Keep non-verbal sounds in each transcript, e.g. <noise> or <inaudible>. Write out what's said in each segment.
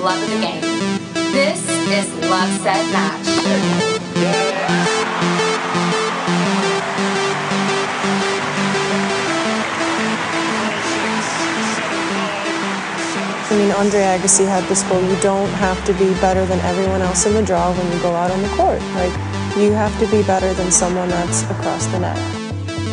love of the game. This is Love Set Match. I mean, Andre Agassi had this quote, you don't have to be better than everyone else in the draw when you go out on the court. Like, you have to be better than someone that's across the net.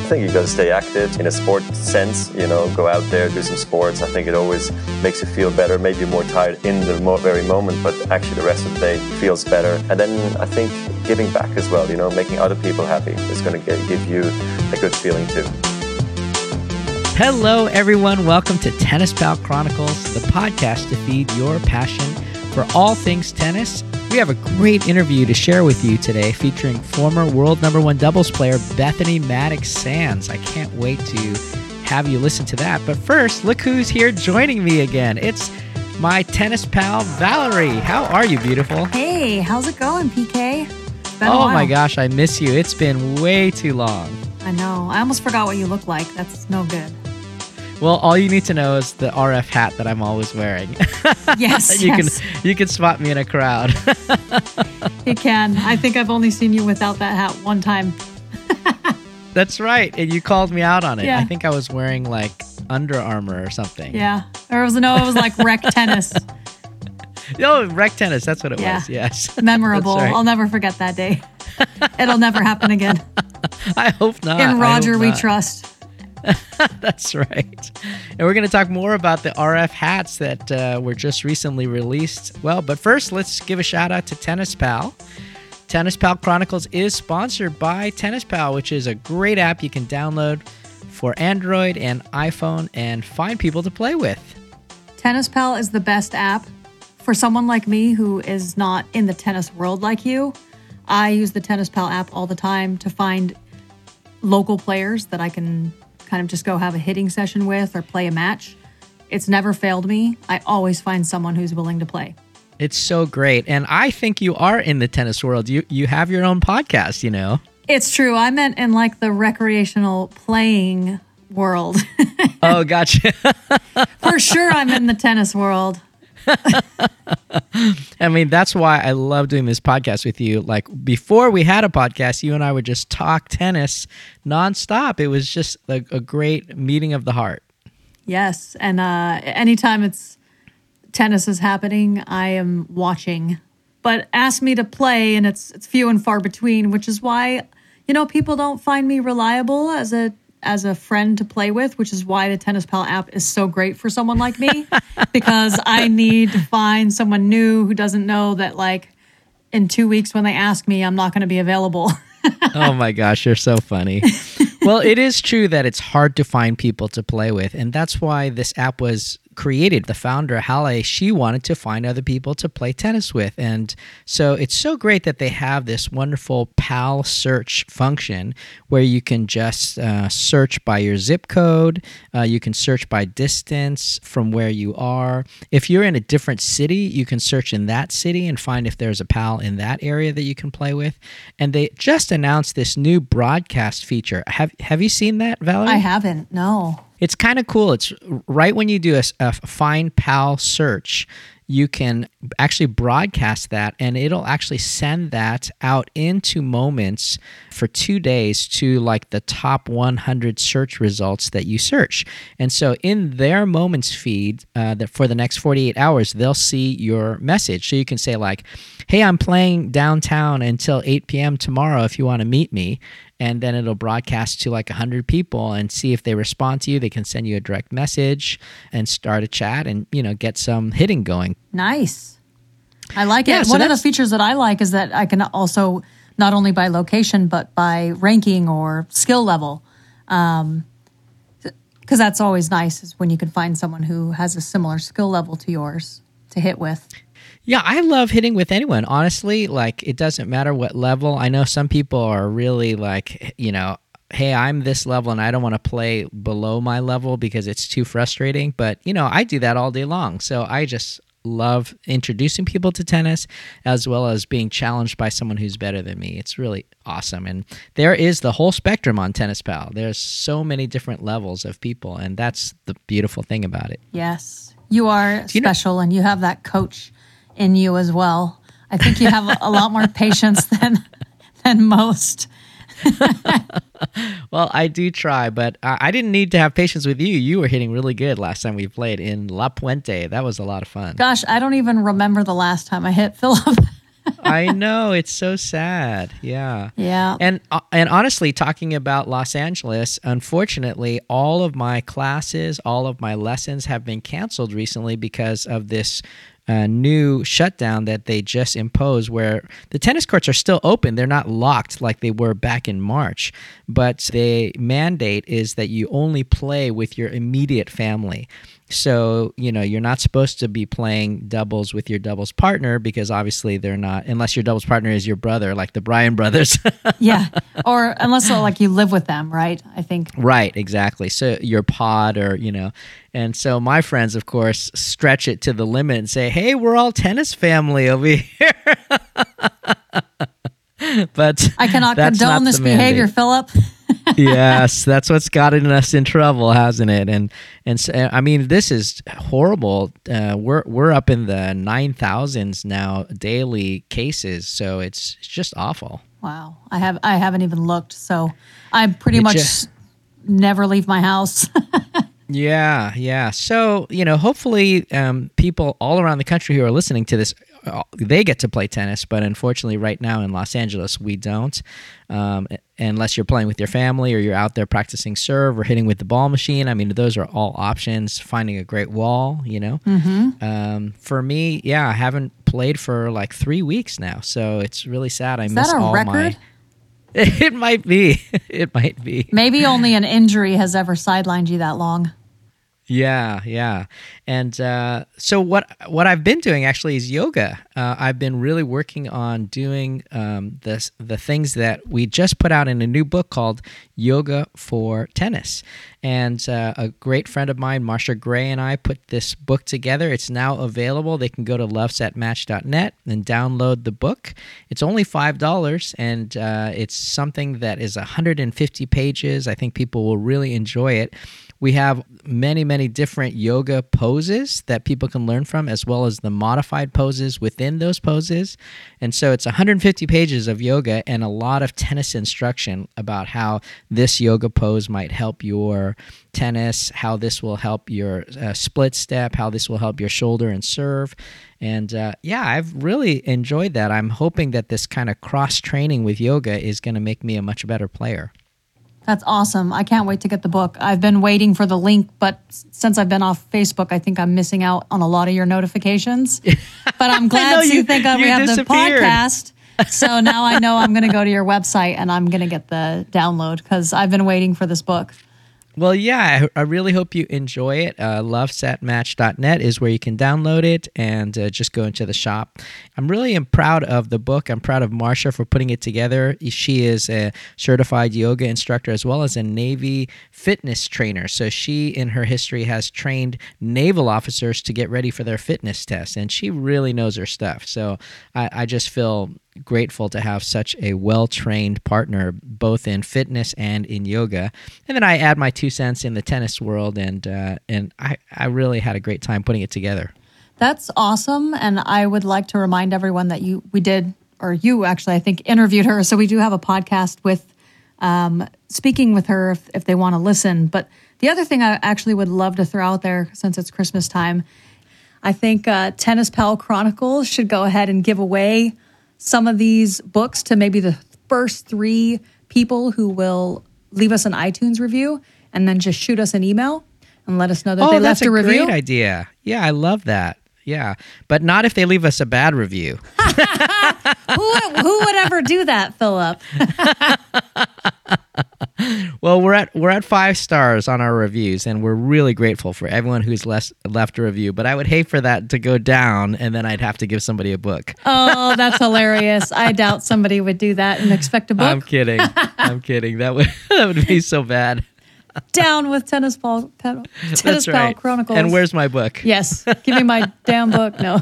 I think you got to stay active in a sport sense, you know, go out there, do some sports. I think it always makes you feel better. Maybe more tired in the very moment, but actually the rest of the day feels better. And then I think giving back as well, you know, making other people happy is going to give you a good feeling too. Hello, everyone. Welcome to Tennis Pal Chronicles, the podcast to feed your passion for all things tennis. We have a great interview to share with you today featuring former world number one doubles player Bethany Mattek-Sands. I can't wait to have you listen to that. But first, look who's here joining me again. It's my tennis pal, Valerie. How are you, beautiful? Hey, how's it going, PK? Oh my gosh, I miss you. It's been way too long. I know. I almost forgot what you look like. That's no good. Well, all you need to know is the RF hat that I'm always wearing. <laughs> Yes, you yes, can you can spot me in a crowd. <laughs> you can. I think I've only seen you without that hat one time. That's right. And you called me out on it. Yeah. I think I was wearing like Under Armour or something. Yeah. Or it was no, it was like rec <laughs> tennis. Oh, rec tennis. That's what it Yeah. was. Yes. Memorable. Right. I'll never forget that day. It'll never happen again. I hope not. In Roger, we trust. <laughs> That's right. And we're going to talk more about the RF hats that uh, were just recently released. Well, but first, let's give a shout out to Tennis Pal. Tennis Pal Chronicles is sponsored by Tennis Pal, which is a great app you can download for Android and iPhone and find people to play with. Tennis Pal is the best app for someone like me who is not in the tennis world like you. I use the Tennis Pal app all the time to find local players that I can kind of just go have a hitting session with or play a match. It's never failed me. I always find someone who's willing to play. It's so great. And I think you are in the tennis world. You you have your own podcast, you know. It's true. I meant in like the recreational playing world. <laughs> Oh, gotcha. <laughs> for sure, I'm in the tennis world. <laughs> I mean, that's why I love doing this podcast with you. Like before we had a podcast, you and I would just talk tennis nonstop. It was just a, a great meeting of the heart. Yes, and uh, anytime it's tennis is happening, I am watching. But ask me to play, and it's it's few and far between, which is why you know people don't find me reliable as a as a friend to play with, which is why the Tennis Pal app is so great for someone like me <laughs> because I need to find someone new who doesn't know that like in two weeks when they ask me, I'm not going to be available. <laughs> oh my gosh, you're so funny. well, it is true that it's hard to find people to play with, and that's why this app was created. The founder, Halle, she wanted to find other people to play tennis with. And so it's so great that they have this wonderful pal search function where you can just uh, search by your zip code, uh, you can search by distance from where you are. If you're in a different city, you can search in that city and find if there's a pal in that area that you can play with. And they just announced this new broadcast feature. Have have you seen that, Valerie? I haven't. No. It's kind of cool. It's right when you do a, a find pal search, you can actually broadcast that and it'll actually send that out into moments for two days to like the top 100 search results that you search. And so in their moments feed uh, that for the next 48 hours, they'll see your message. So you can say like, hey, I'm playing downtown until 8 p.m. tomorrow if you want to meet me and then it'll broadcast to like 100 people and see if they respond to you they can send you a direct message and start a chat and you know get some hitting going Nice. I like Yeah, it. so One of the features that I like is that I can also not only by location but by ranking or skill level. Um, because that's always nice is when you can find someone who has a similar skill level to yours to hit with. Yeah i love hitting with anyone honestly like it doesn't matter what level i know some people are really like you know hey i'm this level and i don't want to play below my level because it's too frustrating but you know i do that all day long so i just love introducing people to tennis as well as being challenged by someone who's better than me. It's really awesome. And there is the whole spectrum on Tennis Pal. There's so many different levels of people, and that's the beautiful thing about it. Yes. You are you know- special and you have that coach in you as well. I think you have a, lot more patience <laughs> than than most. <laughs> Well, I do try, but I I didn't need to have patience with you. You were hitting really good last time we played in La Puente. That was a lot of fun. Gosh, I don't even remember the last time I hit Philip. <laughs> I know it's so sad. Yeah. yeah. And uh, and honestly, talking about Los Angeles, unfortunately, all of my classes, all of my lessons have been canceled recently because of this uh, new shutdown that they just imposed. Where the tennis courts are still open, they're not locked like they were back in March, but the mandate is that you only play with your immediate family. So, you know, you're not supposed to be playing doubles with your doubles partner because obviously they're not, unless your doubles partner is your brother, like the Bryan brothers. <laughs> yeah. Or unless like you live with them, right? I think. right, exactly. So your pod or, you know, and so my friends, of course, stretch it to the limit and say, hey, we're all tennis family over <laughs> here. <laughs> but I cannot condone this behavior, Philip. Yes, that's what's gotten us in trouble, hasn't it? And and so, I mean, this is horrible. Uh, we're we're up in the nine thousands now daily cases, so it's it's just awful. Wow. I have I haven't even looked, so I pretty It much ju- never leave my house. <laughs> Yeah, yeah. So you know, hopefully, um, people all around the country who are listening to this, they get to play tennis. But unfortunately, right now in Los Angeles, we don't. Um, unless you're playing with your family or you're out there practicing serve or hitting with the ball machine. I mean, those are all options. Finding a great wall, you know. Mm-hmm. Um, for me, yeah, I haven't played for like three weeks now, so it's really sad. I Is miss that a all record? my. <laughs> It might be. <laughs> It might be. Maybe only an injury has ever sidelined you that long. Yeah, yeah. And uh, so what what I've been doing actually is yoga. Uh, I've been really working on doing um, this the things that we just put out in a new book called Yoga for Tennis. And uh, a great friend of mine, Marsha Gray, and I put this book together. It's now available. They can go to lovesetmatch.net and download the book. It's only five dollars, and uh, it's something that is 150 pages. I think people will really enjoy it. We have many, many different yoga poses that people can learn from, as well as the modified poses within those poses. And so it's 150 pages of yoga and a lot of tennis instruction about how this yoga pose might help your tennis, how this will help your uh, split step, how this will help your shoulder and serve. And uh, yeah, I've really enjoyed that. I'm hoping that this kind of cross training with yoga is going to make me a much better player. That's awesome. I can't wait to get the book. I've been waiting for the link, but since I've been off Facebook, I think I'm missing out on a lot of your notifications. <laughs> But I'm glad know, you- think that we have the podcast. So now I know I'm going to go to your website and I'm going to get the download because I've been waiting for this book. Well, yeah, I, I really hope you enjoy it. Uh, lovesetmatch.net is where you can download it and uh, just go into the shop. I'm really am proud of the book. I'm proud of Marsha for putting it together. She is a certified yoga instructor as well as a Navy fitness trainer. So she, in her history, has trained naval officers to get ready for their fitness tests, and she really knows her stuff. So I, I just feel grateful to have such a well-trained partner both in fitness and in yoga and then i add my two cents in the tennis world and uh, and I, I really had a great time putting it together That's awesome. And I would like to remind everyone that you, we did, or you actually, I think, interviewed her. So we do have a podcast with um, speaking with her if, if they want to listen. But the other thing I actually would love to throw out there since it's Christmas time, I think uh, Tennis Pal Chronicles should go ahead and give away some of these books to maybe the first three people who will leave us an iTunes review and then just shoot us an email and let us know that oh they left a a review. great idea yeah i love that yeah but not if they leave us a bad review <laughs> who, would- who would ever do that, Philip? <laughs> <laughs> well we're at we're at five stars on our reviews and we're really grateful for everyone who's less, left a review but i would hate for that to go down and then i'd have to give somebody a book Oh, that's <laughs> hilarious. I doubt somebody would do that and expect a book. i'm kidding i'm kidding that would <laughs> that would be so bad Down with Tennis Ball, Tennis That's Pal right. Chronicles. And where's my book? Yes. Give me my damn book. No.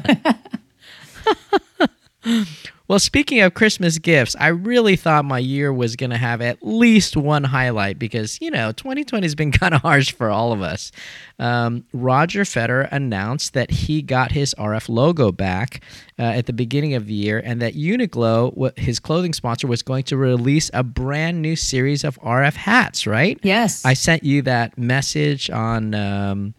Well, speaking of Christmas gifts, I really thought my year was going to have at least one highlight because, you know, 2020 has been <laughs> kind of harsh for all of us. Um, Roger Federer announced that he got his RF logo back uh, at the beginning of the year and that Uniqlo, his clothing sponsor, was going to release a brand new series of RF hats, right? Yes. I sent you that message on. Um,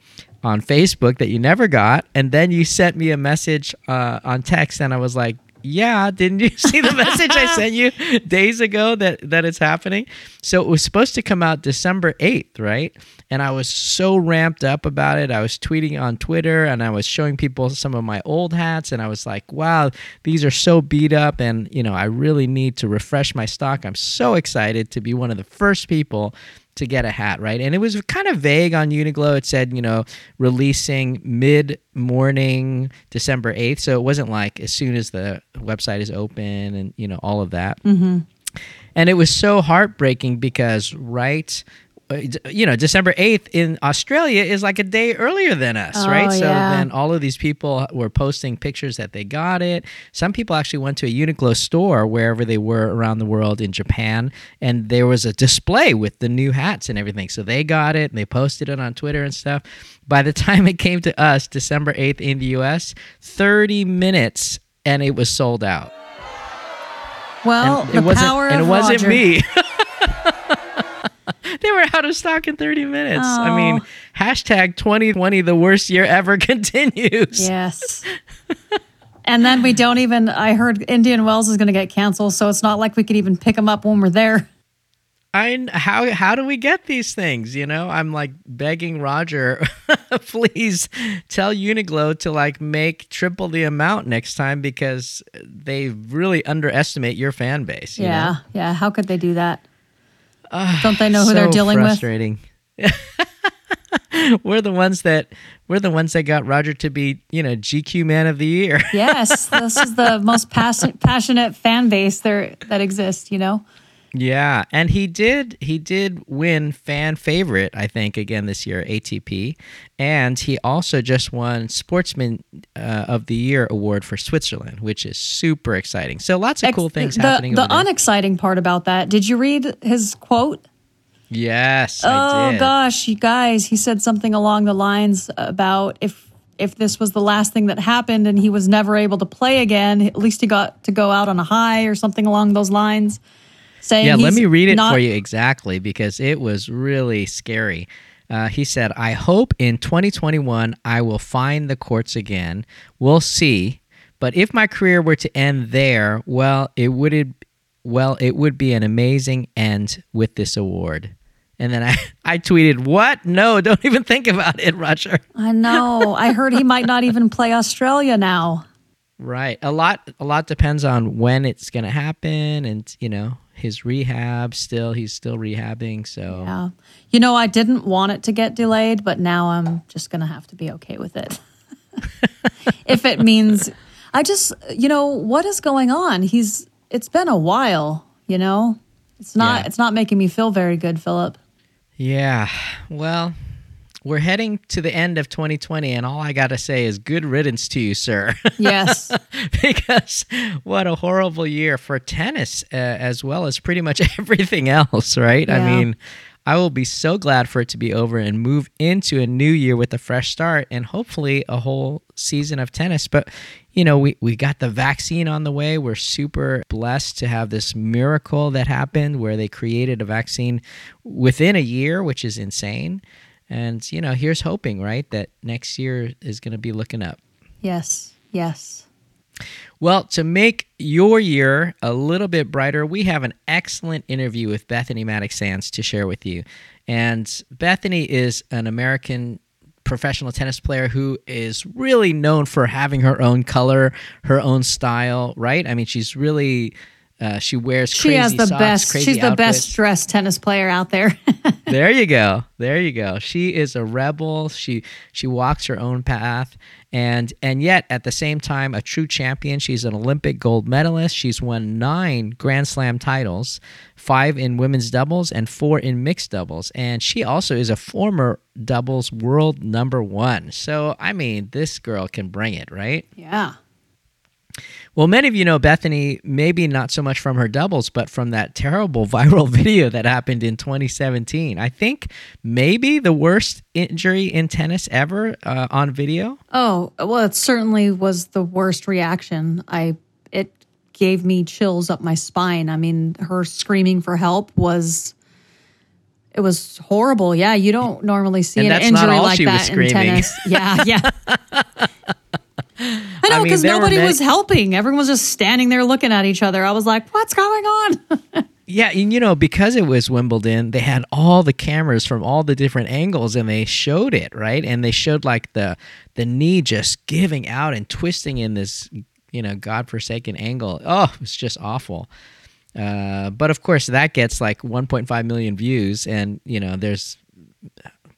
on Facebook that you never got, and then you sent me a message uh, on text, and I was like, yeah, didn't you <laughs> see the message I sent you <laughs> days ago that that it's happening? So it was supposed to come out December 8th, right? And I was so ramped up about it. I was tweeting on Twitter and I was showing people some of my old hats and I was like, "Wow, these are so beat up and, you know, I really need to refresh my stock. I'm so excited to be one of the first people to get a hat, right? And it was kind of vague on Uniqlo. It said, you know, releasing mid morning December 8th. So it wasn't like as soon as the website is open and, you know, all of that. Mm-hmm. And it was so heartbreaking because right you know, December 8th in Australia is like a day earlier than us, Oh, right? So yeah. then all of these people were posting pictures that they got it. Some people actually went to a Uniqlo store wherever they were around the world in Japan, and there was a display with the new hats and everything. So they got it and they posted it on Twitter and stuff. By the <laughs> time it came to us, December 8th in the US, 30 minutes and it was sold out. Well, And the it wasn't power and it wasn't Roger. me. <laughs> <laughs> they were out of stock in 30 minutes. I mean, Oh. hashtag 2020, the worst year ever <laughs> continues. Yes. and then we don't even. I heard Indian Wells is going to get canceled, so it's not like we could even pick them up when we're there. I how how do we get these things? You know, I'm like begging Roger, <laughs> please tell Uniqlo to like make triple the amount next time because they really underestimate your fan base. you know? Yeah, yeah. How could they do that? Ah, don't they know who so they're dealing with? frustrating. <laughs> we're the ones that we're the ones that got Roger to be, you know, GQ Man of the Year. <laughs> Yes, this is the most passion, passionate fan base there that exists. You know. Yeah, and he did he did win fan favorite, I think, again this year ATP, and he also just won Sportsman uh, of the Year award for Switzerland, which is super exciting. So lots of cool things the, happening. The unexciting part about that. Did you read his quote? yes, Oh I did. gosh, you guys, he said something along the lines about if if this was the last thing that happened and he was never able to play again, at least he got to go out on a high or something along those lines. Saying Yeah, let me read it not- for you exactly because it was really scary. Uh, he said, I hope in 2021 I will find the courts again. We'll see. But if my career were to end there, well, it would well, it would be an amazing end with this award. And then I, <laughs> I tweeted, What? No, don't even think about it, Roger. I know. I heard he might not even play Australia now. Right. A lot a lot depends on when it's gonna happen and you know, his rehab still he's still rehabbing, so Yeah. You know, I didn't want it to get delayed, but now I'm just going to have to be okay with it. <laughs> if it means I just, you know, what is going on? He's it's been a while, you know. It's not Yeah. it's not making me feel very good, Philip. Yeah. Well, we're heading to the end of 2020, and all I got to say is good riddance to you, sir. <laughs> Yes. because what a horrible year for tennis, uh, as well as pretty much <laughs> everything else, right? I mean, I will be so glad for it to be over and move into a new year with a fresh start and hopefully a whole season of tennis. But, you know, we, we got the vaccine on the way. We're super blessed to have this miracle that happened where they created a vaccine within a year, which is insane. And, you know, here's hoping, right, that next year is going to be looking up. yes. Yes. Well, to make your year a little bit brighter, we have an excellent interview with Bethany Mattek-Sands to share with you. And Bethany is an American professional tennis player who is really known for having her own color, her own style, right? I mean, she's really uh, she wears She has the socks, best she's the outfits. best dressed tennis player out there. <laughs> there you go. There you go. She is a rebel. She she walks her own path. And and yet at the same time a true champion she's an olympic gold medalist. She's won nine grand slam titles five in women's doubles and four in mixed doubles. And she also is a former doubles world number one. So i mean this girl can bring it right? Yeah. Well, many of you know Bethany, maybe not so much from her doubles, but from that terrible <laughs> viral video that happened in 2017. I think maybe the worst injury in tennis ever uh, on video. Oh, well, it certainly was the worst reaction. I it gave me chills up my spine. I mean, her screaming for help was it was horrible. Yeah, you don't normally see And an injury like that in tennis. Yeah, yeah. <laughs> <laughs> I know because there were nobody many- was helping. Everyone was just standing there looking at each other. I was like, "What's going on?" <laughs> Yeah, and you know, because it was Wimbledon, they had all the cameras from all the different angles and they showed it, right? And they showed like the the knee just giving out and twisting in this, you know, godforsaken angle. Oh, it was just awful. Uh, but of course, that gets like 1.5 million views, and you know, there's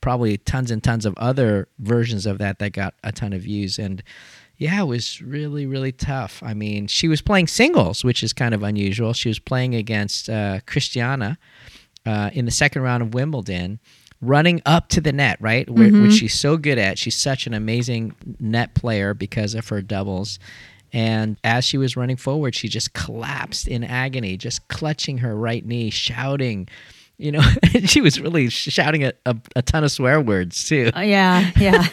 probably tons and tons of other versions of that that got a ton of views and yeah it was really really tough. I mean she was playing singles which is kind of unusual. She was playing against uh, Cirstea uh, in the second round of wimbledon running up to the net right? Wh- which she's so good at. She's such an amazing net player because of her doubles. And as she was running forward she just collapsed in agony just clutching her right knee shouting you know <laughs> she was really shouting a, a, a ton of swear words too Uh, yeah, yeah.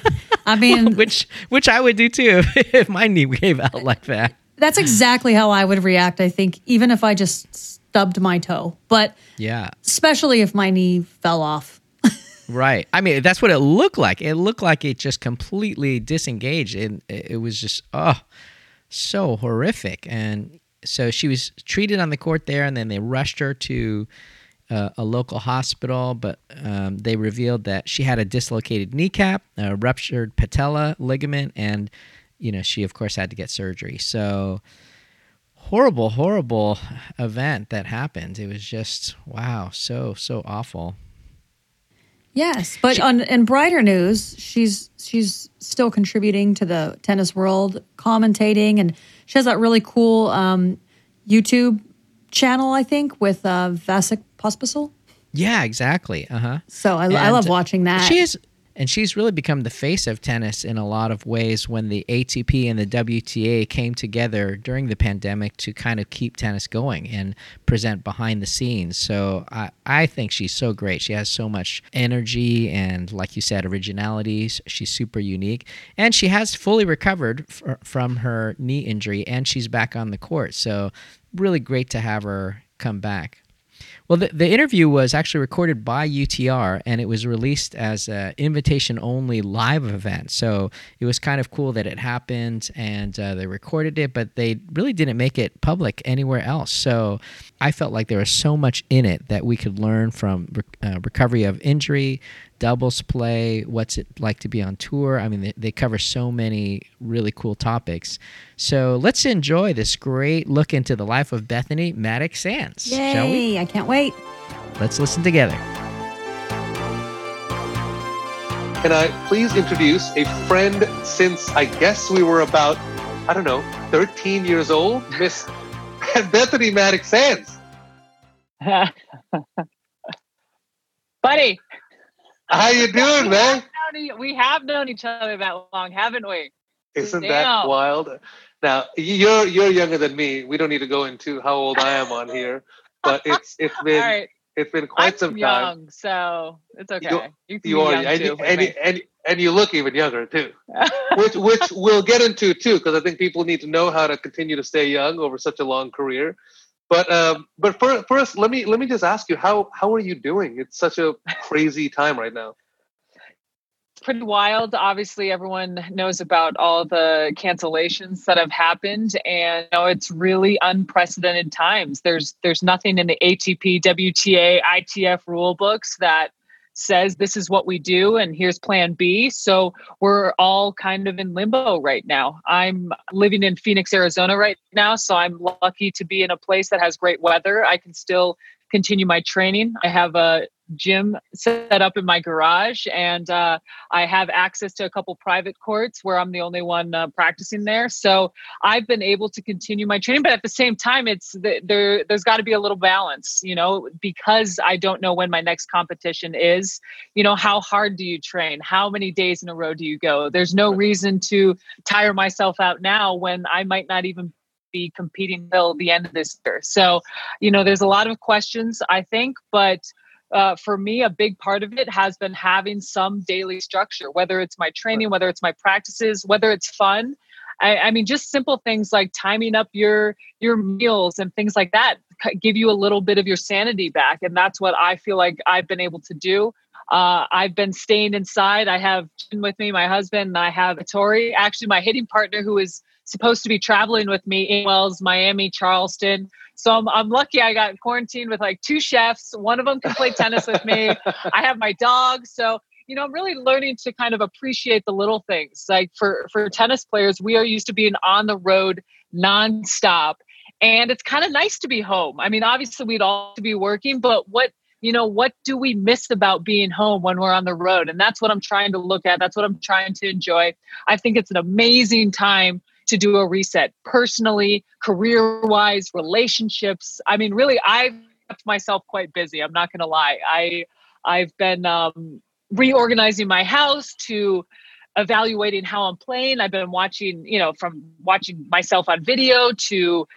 I <laughs> mean, which which i would do too <laughs> if my knee gave out like that that's exactly how I would react. I think, even if I just stubbed my toe, but yeah especially if my knee fell off. right i mean that's what it looked like it looked like it just completely disengaged and it it was just oh so horrific and so she was treated on the court there and then they rushed her to uh, a local hospital but um, they revealed that she had a dislocated kneecap a ruptured patella ligament and you know she of course had to get surgery. So horrible horrible event that happened. It was just wow so so awful. Yes, but on in brighter news, she's she's still contributing to the tennis world, commentating, and she has that really cool um, YouTube channel, I think, with uh, Vasek Pospisil. yeah exactly uh-huh So I, I love watching that. She is, and she's really become the face of tennis in a lot of ways. When the ATP and the WTA came together during the pandemic to kind of keep tennis going and present behind the scenes, so I, I think she's so great. She has so much energy and, like you said, originality. She's super unique, and she has fully recovered f- from her knee injury, and she's back on the court. So really great to have her come back. Well, the, the interview was actually recorded by UTR and it was released as an invitation only live event. So it was kind of cool that it happened and uh, they recorded it, but they really didn't make it public anywhere else. So I felt like there was so much in it that we could learn from rec- uh, recovery of injury, doubles play, what's it like to be on tour. I mean, they, they cover so many really cool topics. So let's enjoy this great look into the life of Bethany Mattek-Sands, shall we? I can't wait. Let's listen together. Can I please introduce a friend since I guess we were about, I don't know, 13 years old, Miss Bethany Mattek-Sands. Buddy, How you doing, we man? Have known, we have known each other that long, haven't we? Isn't that wild? Now you're you're younger than me. We don't need to go into how old I am on here, but it's it's <laughs> been right, it's been quite I'm some time. young, so it's okay. You- You, can You are, young too. and, me. you- and, you look even younger too. <laughs> which which we'll get into too, because I think people need to know how to continue to stay young over such a long career. But um, but for, first, let me let me just ask you how how are you doing? It's such a crazy time right now. pretty wild. Obviously, everyone knows about all the cancellations that have happened, and you know, it's really unprecedented times. There's there's nothing in the ATP, WTA, ITF rule books that says this is what we do and here's plan B. So we're all kind of in limbo right now. I'm living in Phoenix, Arizona right now, so I'm lucky to be in a place that has great weather. I can still continue my training. I have a gym set up in my garage, and uh, I have access to a couple private courts where I'm the only one uh, practicing there. So I've been able to continue my training, but at the same time, it's the, there. There's got to be a little balance, you know, because I don't know when my next competition is. You know, how hard do you train? How many days in a row do you go? There's no reason to tire myself out now when I might not even be competing till the end of this year. So, you know, there's a lot of questions, I think, but uh, for me, a big part of it has been having some daily structure, whether it's my training, whether it's my practices, whether it's fun. I, I mean, just simple things like timing up your your meals and things like that give you a little bit of your sanity back, and that's what I feel like I've been able to do. Uh, I've been staying inside. I have Jin with me, my husband, and I have Tori, actually my hitting partner, who is supposed to be traveling with me in Wells, Miami, Charleston. So I'm, I'm lucky I got quarantined with like two chefs. One of them can play tennis with me. I have my dog. So, you know, I'm really learning to kind of appreciate the little things. Like for, for tennis players, we are used to being on the road nonstop. And it's kind of nice to be home. I mean, obviously we'd all be working, but what you know what do we miss about being home when we're on the road and that's what i'm trying to look at that's what i'm trying to enjoy i think it's an amazing time to do a reset personally, career wise, relationships. I mean, really, I've kept myself quite busy. I'm not going to lie. I I've been um, reorganizing my house to evaluating how I'm playing. I've been watching, you know, from watching myself on video to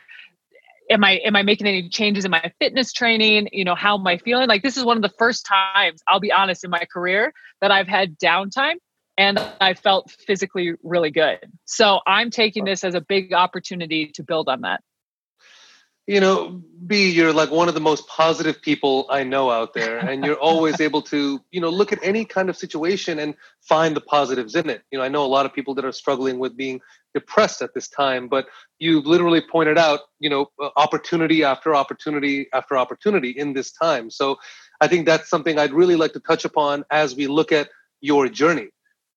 am I am I making any changes in my fitness training? You know, how am I feeling? Like this is one of the first times, I'll be honest, in my career that I've had downtime and I felt physically really good. So I'm taking this as a big opportunity to build on that. You know, B, you're like one of the most positive people I know out there, and you're always <laughs> able to, you know, look at any kind of situation and find the positives in it. You know, I know a lot of people that are struggling with being depressed at this time, but you've literally pointed out, you know, uh, opportunity after opportunity after opportunity in this time. So I think that's something I'd really like to touch upon as we look at your journey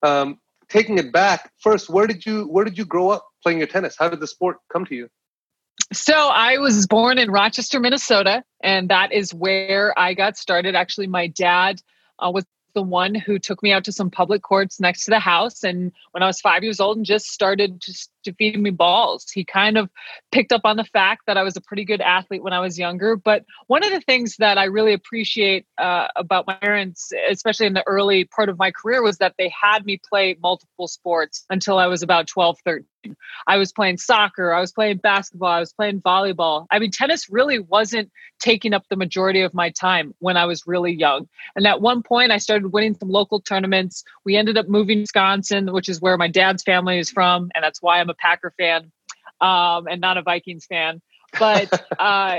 um, taking it back first, where did you where did you grow up playing your tennis? How did the sport come to you? So I was born in Rochester, Minnesota, and that is where I got started. Actually, my dad uh, was the one who took me out to some public courts next to the house. And when I was five years old and just started just to feed me balls, he kind of picked up on the fact that I was a pretty good athlete when I was younger. But one of the things that I really appreciate uh, about my parents, especially in the early part of my career, was that they had me play multiple sports until I was about 12, 13. I was playing soccer, I was playing basketball, I was playing volleyball. I mean, tennis really wasn't taking up the majority of my time when I was really young. And at one point, I started winning some local tournaments. We ended up moving to Wisconsin, which is where my dad's family is from. And that's why I'm a Packer fan um, and not a Vikings fan. but <laughs> uh,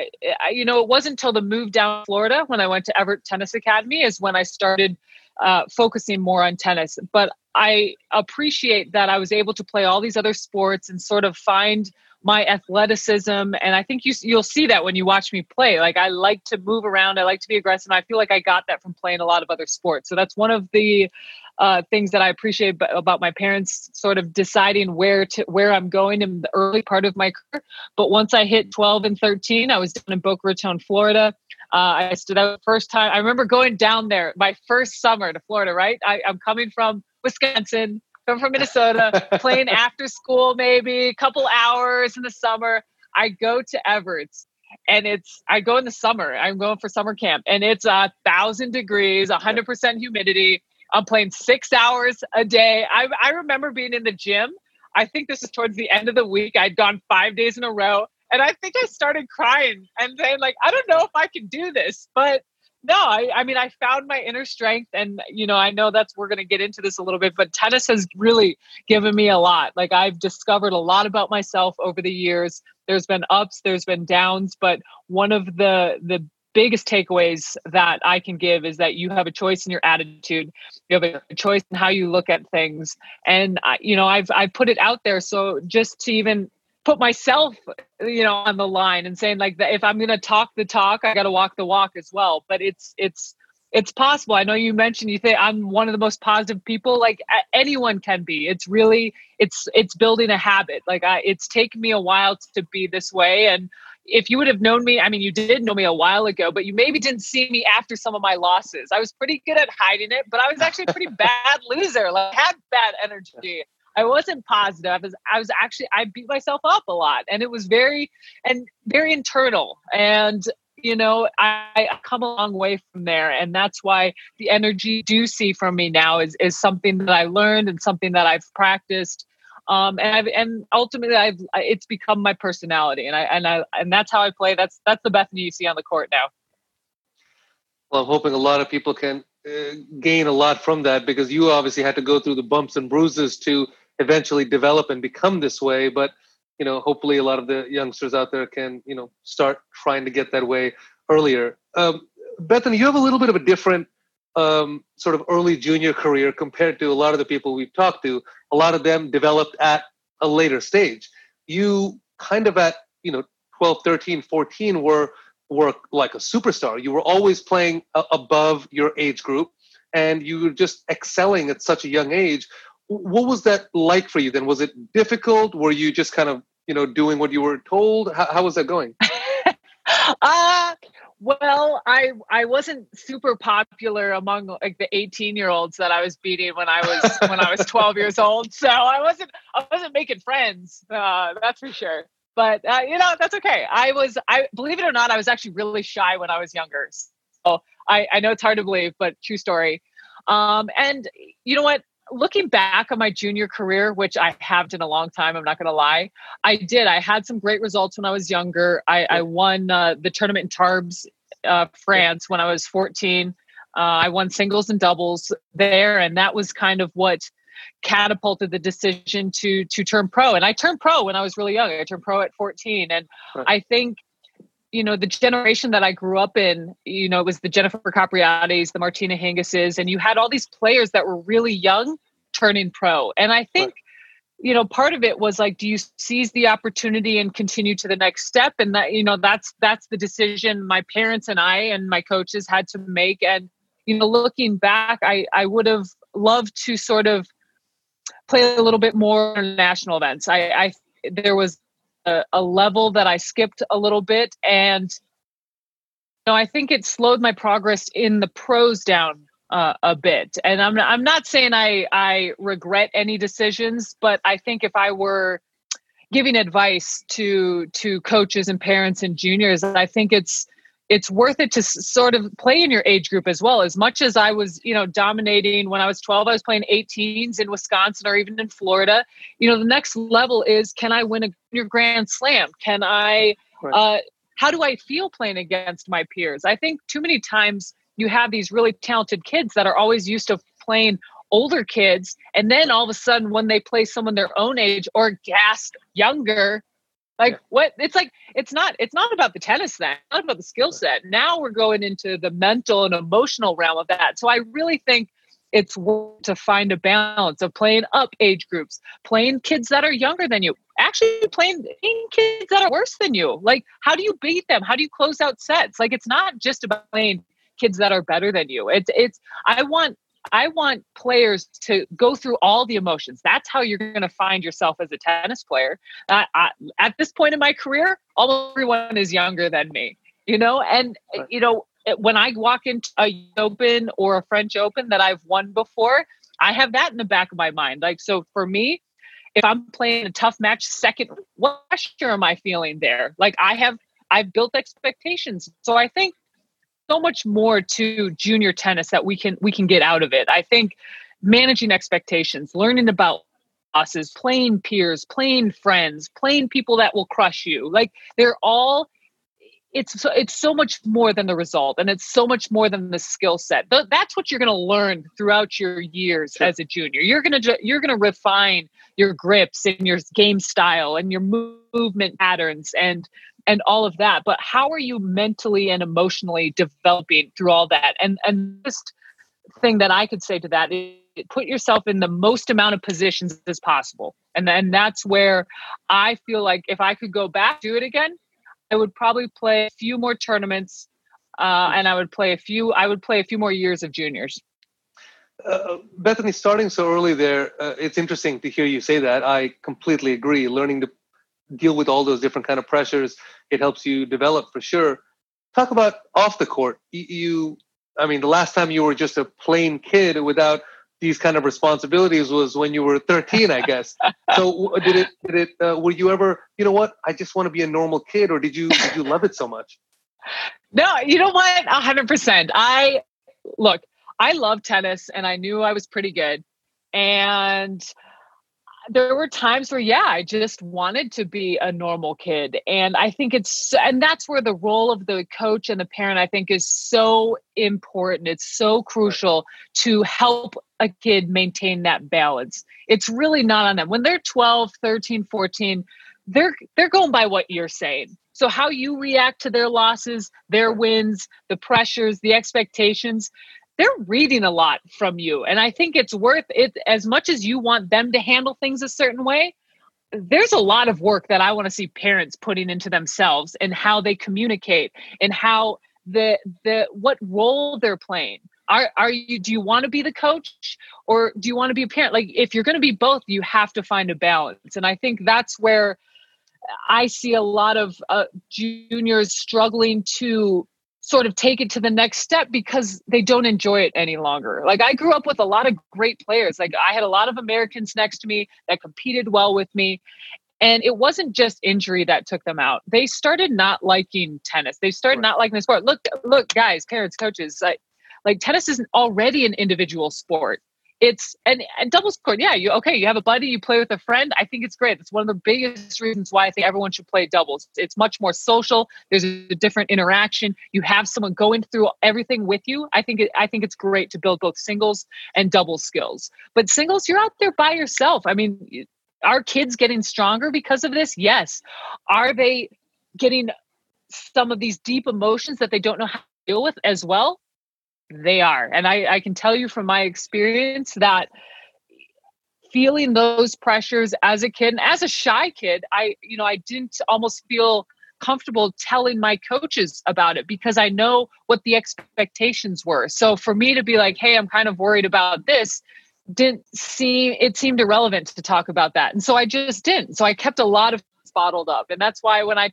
you know, it wasn't until the move down Florida when I went to Evert Tennis Academy is when I started uh, focusing more on tennis. But I appreciate that I was able to play all these other sports and sort of find my athleticism and i think you you'll see that when you watch me play like i like to move around i like to be aggressive i feel like i got that from playing a lot of other sports so that's one of the uh, things that i appreciate about my parents sort of deciding where to where i'm going in the early part of my career but once i hit 12 and 13 i was down in boca raton florida uh, I stood out the first time. I remember going down there my first summer to Florida, right? I, I'm coming from Wisconsin, come from Minnesota, playing <laughs> after school, maybe a couple hours in the summer. I go to Evert's and it's I go in the summer. I'm going for summer camp and it's a thousand degrees, hundred percent humidity. I'm playing six hours a day. I, I remember being in the gym. I think this is towards the end of the week. I'd gone five days in a row. And I think I started crying and saying, like, I don't know if I can do this. But no, I, I mean, I found my inner strength. And, you know, I know that's, we're going to get into this a little bit, but tennis has really given me a lot. Like, I've discovered a lot about myself over the years. There's been ups, there's been downs, but one of the, the, biggest takeaways that I can give is that you have a choice in your attitude. You have a choice in how you look at things. And you know, I've I've put it out there so just to even put myself you know on the line and saying like if i'm going to talk the talk i got to walk the walk as well but it's it's it's possible i know you mentioned you think i'm one of the most positive people like anyone can be it's really it's it's building a habit like I, it's taken me a while to be this way and if you would have known me, I mean, you did know me a while ago, but you maybe didn't see me after some of my losses. I was pretty good at hiding it, but I was actually a pretty <laughs> bad loser. Like, had bad energy. I wasn't positive. I was, I was actually, I beat myself up a lot, and it was very, and very internal. And you know, I, I come a long way from there, and that's why the energy you do see from me now is is something that I learned and something that I've practiced um, and I've and ultimately I've it's become my personality, and I and I and that's how I play. That's that's the Bethany you see on the court now. Well, I'm hoping a lot of people can uh, gain a lot from that because you obviously had to go through the bumps and bruises to eventually develop and become this way. But you know, hopefully, a lot of the youngsters out there can you know start trying to get that way earlier. Um, Bethany, you have a little bit of a different um, sort of early junior career compared to a lot of the people we've talked to. A lot of them developed at a later stage. You kind of at, you know, 12, 13, 14 were were like a superstar. You were always playing above your age group and you were just excelling at such a young age. What was that like for you then? Was it difficult? Were you just kind of, you know, doing what you were told? How, how was that going? <laughs> uh well, I I wasn't super popular among like the 18 year olds that I was beating when I was when I was 12 years old. So I wasn't I wasn't making friends. Uh, that's for sure. But uh, you know that's okay. I was I believe it or not I was actually really shy when I was younger. So I I know it's hard to believe, but true story. Um, and you know what? Looking back on my junior career, which I haven't in a long time, I'm not going to lie, I did. I had some great results when I was younger. I, I won uh, the tournament in Tarbes, uh, France, when I was 14. Uh, I won singles and doubles there, and that was kind of what catapulted the decision to to turn pro. And I turned pro when I was really young. I turned pro at 14, and right. I think you know the generation that I grew up in, you know, it was the Jennifer Capriatis, the Martina Hingises, and you had all these players that were really young turning pro. And I think, right. you know, part of it was like, do you seize the opportunity and continue to the next step? And that, you know, that's that's the decision my parents and I and my coaches had to make. And, you know, looking back, I I would have loved to sort of play a little bit more national events. I, I there was a, level that I skipped a little bit, and you know, I think it slowed my progress in the pros down uh, a bit. And I'm I'm not saying I I regret any decisions, but I think if I were giving advice to to coaches and parents and juniors, I think it's it's worth it to sort of play in your age group as well. As much as I was, you know, dominating when I was 12, I was playing 18s in Wisconsin or even in Florida. You know, the next level is can I win a your Grand Slam? Can I? Right. Uh, how do I feel playing against my peers? I think too many times you have these really talented kids that are always used to playing older kids, and then all of a sudden, when they play someone their own age or gas younger, like what it's like it's not it's not about the tennis then not about the skill set. Now we're going into the mental and emotional realm of that. So i really think it's worth to find a balance of playing up age groups playing kids that are younger than you actually playing kids that are worse than you. Like how do you beat them? How do you close out sets? Like it's not just about playing kids that are better than you. It's it's i want I want players to go through all the emotions. That's how you're going to find yourself as a tennis player. Uh, I, at this point in my career, all everyone is younger than me, you know, and you know when I walk into a Open or a French Open that I've won before, I have that in the back of my mind. Like so, for me, if I'm playing a tough match, second, what pressure am I feeling there? Like I have, I've built expectations. So I think so much more to junior tennis that we can we can get out of it. I think managing expectations, learning about losses, playing peers, playing friends, playing people that will crush you. Like they're all it's so, it's so much more than the result and it's so much more than the skill set that's what you're going to learn throughout your years sure. as a junior you're going to you're going to refine your grips and your game style and your movement patterns and and all of that but how are you mentally and emotionally developing through all that and and this thing that i could say to that is put yourself in the most amount of positions as possible and then that's where i feel like if i could go back do it again i would probably play a few more tournaments uh, and i would play a few i would play a few more years of juniors uh, Bethany, starting so early there, uh, it's interesting to hear you say that. I completely agree. Learning to deal with all those different kind of pressures. It helps you develop for sure. Talk about off the court. You, I mean, the last time you were just a plain kid without these kind of responsibilities was when you were 13, I guess. <laughs> so did it? Did it? Uh, were you ever? You know what? I just want to be a normal kid, or did you? Did you love it so much? No, you know what? A hundred percent. I look. I love tennis, and I knew I was pretty good, and there were times where yeah i just wanted to be a normal kid. And i think it's and that's where the role of the coach and the parent i think is so important. It's so crucial to help a kid maintain that balance. It's really not on them. When they're 12 13 14 they're they're going by what you're saying. So how you react to their losses their wins the pressures the expectations they're reading a lot from you. And I think it's worth it as much as you want them to handle things a certain way. There's a lot of work that I want to see parents putting into themselves and how they communicate and how the the what role they're playing. Are are you do you want to be the coach or do you want to be a parent? Like if you're going to be both, you have to find a balance. And I think that's where I see a lot of uh, juniors struggling to sort of take it to the next step because they don't enjoy it any longer. Like I grew up with a lot of great players. Like I had a lot of Americans next to me that competed well with me. And it wasn't just injury that took them out. They started not liking tennis. They started not liking the sport. Look, look, guys, parents, coaches, like, like tennis is already an individual sport it's and, and doubles court yeah you okay you have a buddy you play with a friend i think it's great. It's one of the biggest reasons why i think everyone should play doubles. It's much more social there's a different interaction you have someone going through everything with you. I think it, i think it's great to build both singles and double skills. But singles you're out there by yourself. I mean are kids getting stronger because of this? Yes. Are they getting some of these deep emotions that they don't know how to deal with as well they are. And I, I can tell you from my experience that feeling those pressures as a kid and as a shy kid, I, you know, I didn't almost feel comfortable telling my coaches about it because I know what the expectations were. So for me to be like, hey, I'm kind of worried about this didn't seem it seemed irrelevant to talk about that. And so I just didn't. So I kept a lot of bottled up. And that's why when I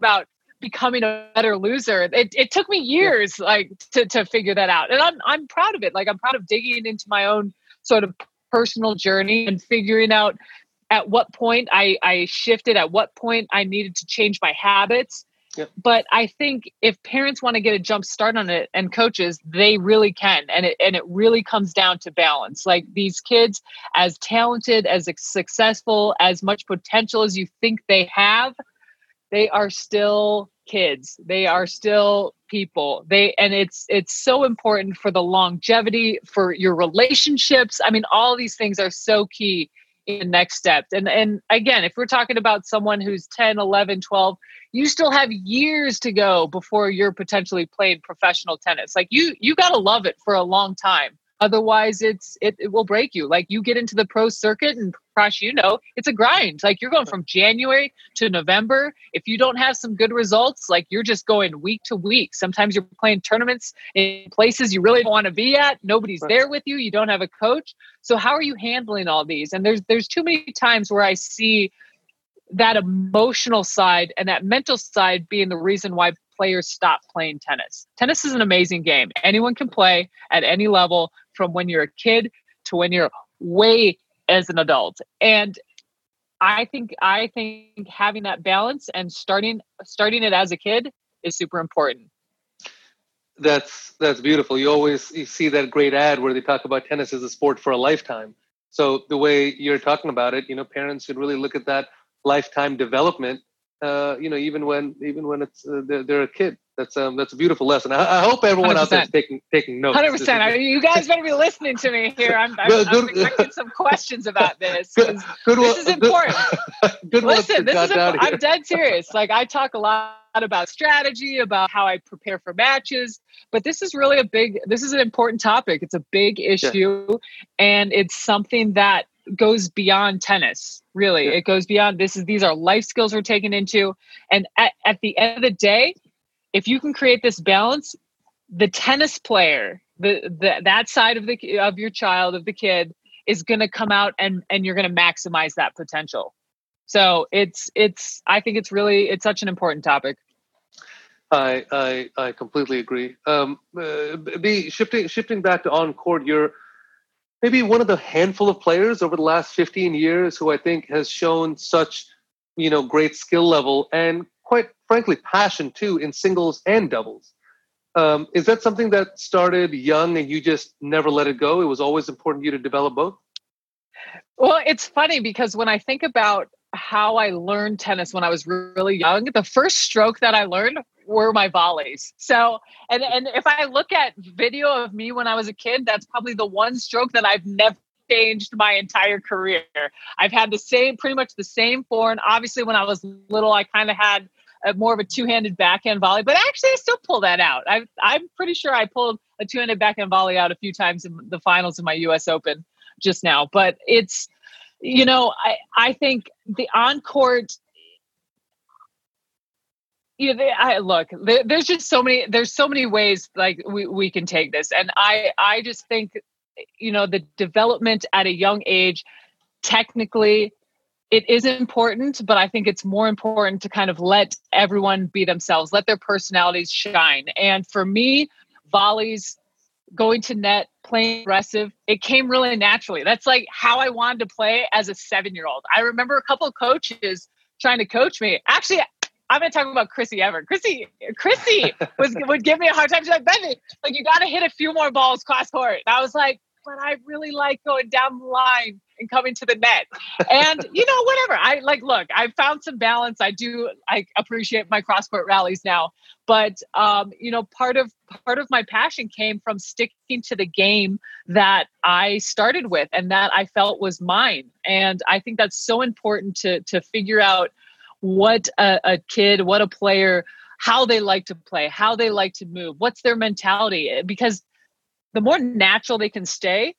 about becoming a better loser. It, it took me years like to, to figure that out. And I'm, I'm proud of it. Like I'm proud of digging into my own sort of personal journey and figuring out at what point I, I shifted, at what point I needed to change my habits. Yep. But I think if parents want to get a jump start on it and coaches, they really can. And it, and it really comes down to balance. Like these kids, as talented, as successful, as much potential as you think they have, they are still kids. They are still people. They and it's it's so important for the longevity for your relationships. I mean all these things are so key in next steps. And and again if we're talking about someone who's 10 11 12 you still have years to go before you're potentially playing professional tennis. Like you you got to love it for a long time. Otherwise, it's it, it will break you. Like you get into the pro circuit and crush, you know, it's a grind. Like you're going from January to November. If you don't have some good results, like you're just going week to week. Sometimes you're playing tournaments in places you really don't want to be at. Nobody's there with you. You don't have a coach. So how are you handling all these? And there's there's too many times where I see that emotional side and that mental side being the reason why players stop playing tennis. Tennis is an amazing game. Anyone can play at any level from when you're a kid to when you're way as an adult. And I think I think having that balance and starting starting it as a kid is super important. That's that's beautiful. You always you see that great ad where they talk about tennis as a sport for a lifetime. So the way you're talking about it, you know, parents should really look at that lifetime development uh, you know, even when even when it's uh, they're, they're, a kid. That's um that's a beautiful lesson. I, I hope everyone 100%. out there is taking taking notes. Hundred percent. You guys better be listening to me here. I'm, I'm, good, I'm expecting some questions about this. Good, good this is important. <laughs> Good, Listen, this is important. I'm dead serious. Like I talk a lot about strategy, about how I prepare for matches, but this is really a big. This is an important topic. It's a big issue, yeah. and it's something that goes beyond tennis really yeah. it goes beyond this is these are life skills we're taking into and at, at the end of the day if you can create this balance the tennis player the, the that side of the of your child of the kid is going to come out and and you're going to maximize that potential So it's it's I think it's really it's such an important topic. I I, I completely agree. Um, uh, be shifting shifting back to on court, you're maybe one of the handful of players over the last 15 years who I think has shown such you know great skill level and quite frankly passion too in singles and doubles. Um, is that something that started young and you just never let it go? It was always important to you to develop both. Well, it's funny because when I think about how I learned tennis when I was really young, the first stroke that I learned were my volleys. So, and and if I look at video of me when I was a kid, that's probably the one stroke that I've never changed my entire career. I've had the same, pretty much the same form. Obviously, when I was little, I kind of had a, more of a two-handed backhand volley, but actually, I still pull that out. I, I'm pretty sure I pulled a two-handed backhand volley out a few times in the finals of my U.S. Open just now. But it's, you know, I I think the on court you know, I look. There, there's just so many. There's so many ways like we, we can take this, and I I just think, you know, the development at a young age, technically, it is important, but I think it's more important to kind of let everyone be themselves, let their personalities shine. And for me, volleys, going to net, playing aggressive, it came really naturally. That's like how I wanted to play as a seven year old. I remember a couple coaches trying to coach me. Actually, I'm gonna talk about Chrissy Evert. Chrissy, Chrissy was <laughs> would give me a hard time. She's like, Bethany, like you got to hit a few more balls cross court. And I was like, but I really like going down the line and coming to the net. And <laughs> you know, whatever. I like. Look, I found some balance. I do. I appreciate my cross court rallies now. But um, you know, part of part of my passion came from sticking to the game that I started with and that I felt was mine. And I think that's so important to to figure out what a, a kid, what a player, how they like to play, how they like to move, what's their mentality. Eh, because the more natural they can stay,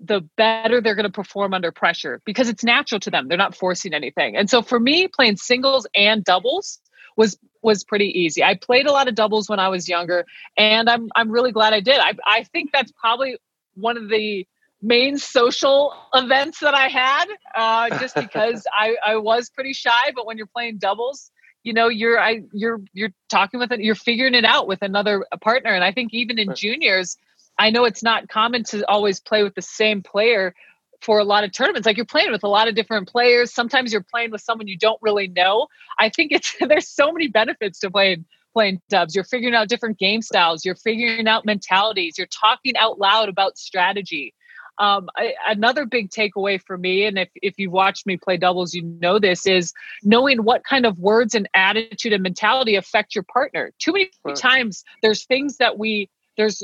the better they're going to perform under pressure because it's natural to them. They're not forcing anything. And so for me, playing singles and doubles was was pretty easy. I played a lot of doubles when I was younger, and I'm I'm really glad I did. I I think that's probably one of the main social events that I had, uh, just because <laughs> I, I was pretty shy. But when you're playing doubles, you know, you're I you're you're talking with it, you're figuring it out with another partner. And I think even in juniors, I know it's not common to always play with the same player for a lot of tournaments. Like you're playing with a lot of different players. Sometimes you're playing with someone you don't really know. I think it's <laughs> there's so many benefits to playing playing dubs. You're figuring out different game styles. You're figuring out mentalities. You're talking out loud about strategy. Um, I, another big takeaway for me, and if, if you've watched me play doubles, you know this, is knowing what kind of words and attitude and mentality affect your partner. Too many right. times there's things that we, there's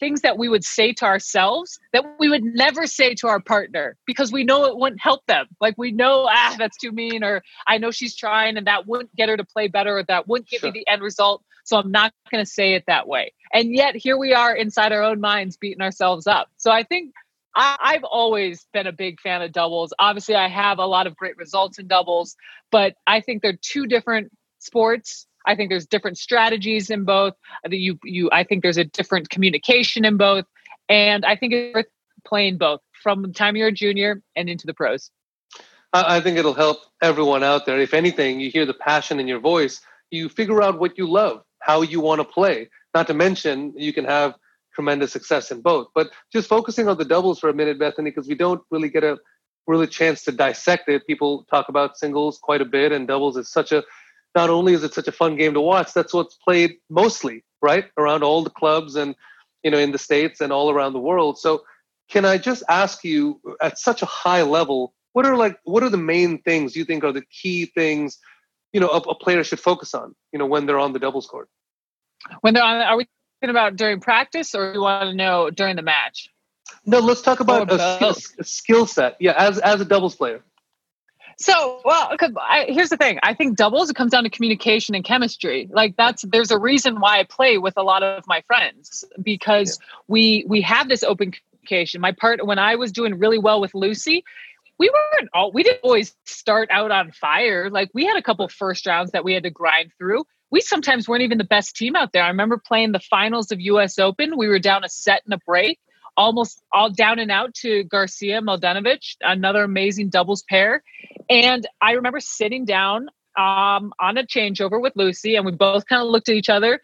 things that we would say to ourselves that we would never say to our partner because we know it wouldn't help them. Like we know, ah, that's too mean, or I know she's trying and that wouldn't get her to play better, or that wouldn't get sure. me the end result. So I'm not going to say it that way. And yet here we are inside our own minds beating ourselves up. So I think I, have always been a big fan of doubles. Obviously, I have a lot of great results in doubles, but I think they're two different sports. I think there's different strategies in both. You, you, I think there's a different communication in both, and I think it's worth playing both from the time you're a junior and into the pros. I think it'll help everyone out there. If anything, you hear the passion in your voice. You figure out what you love, how you want to play. Not to mention, you can have tremendous success in both. But just focusing on the doubles for a minute, Bethany, because we don't really get a really chance to dissect it. People talk about singles quite a bit, and doubles is such a not only is it such a fun game to watch, that's what's played mostly, right? Around all the clubs and you know in the states and all around the world. So can I just ask you at such a high level, what are like what are the main things you think are the key things, you know, a, a player should focus on, you know, when they're on the doubles court? When they're on, are we about during practice, or you want to know during the match? No, let's talk about a, skill, a skill set. Yeah, as as a doubles player. So, well, I, here's the thing. I think doubles it comes down to communication and chemistry. Like that's there's a reason why I play with a lot of my friends because yeah. we we have this open communication. My part when I was doing really well with Lucy, we weren't all we didn't always start out on fire. Like we had a couple first rounds that we had to grind through we sometimes weren't even the best team out there. I remember playing the finals of US Open. We were down a set and a break. almost all down and out to Garcia Mladenovic, another amazing doubles pair. And I remember sitting down um, on a changeover with Lucy, and we both kind of looked at each other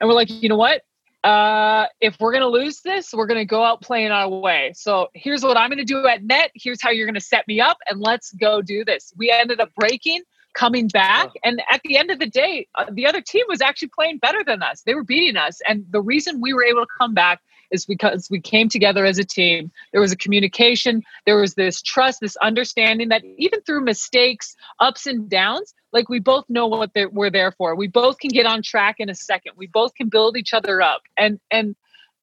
and we're like, you know what? Uh, if we're going to lose this, we're going to go out playing our way. So here's what I'm going to do at net. Here's how you're going to set me up, and let's go do this. We ended up breaking, coming back, and at the end of the day, uh, the other team was actually playing better than us. They were beating us, and the reason we were able to come back is because we came together as a team. There was a communication, there was this trust, this understanding that even through mistakes, ups and downs, like we both know what we're there for. We both can get on track in a second. We both can build each other up. And and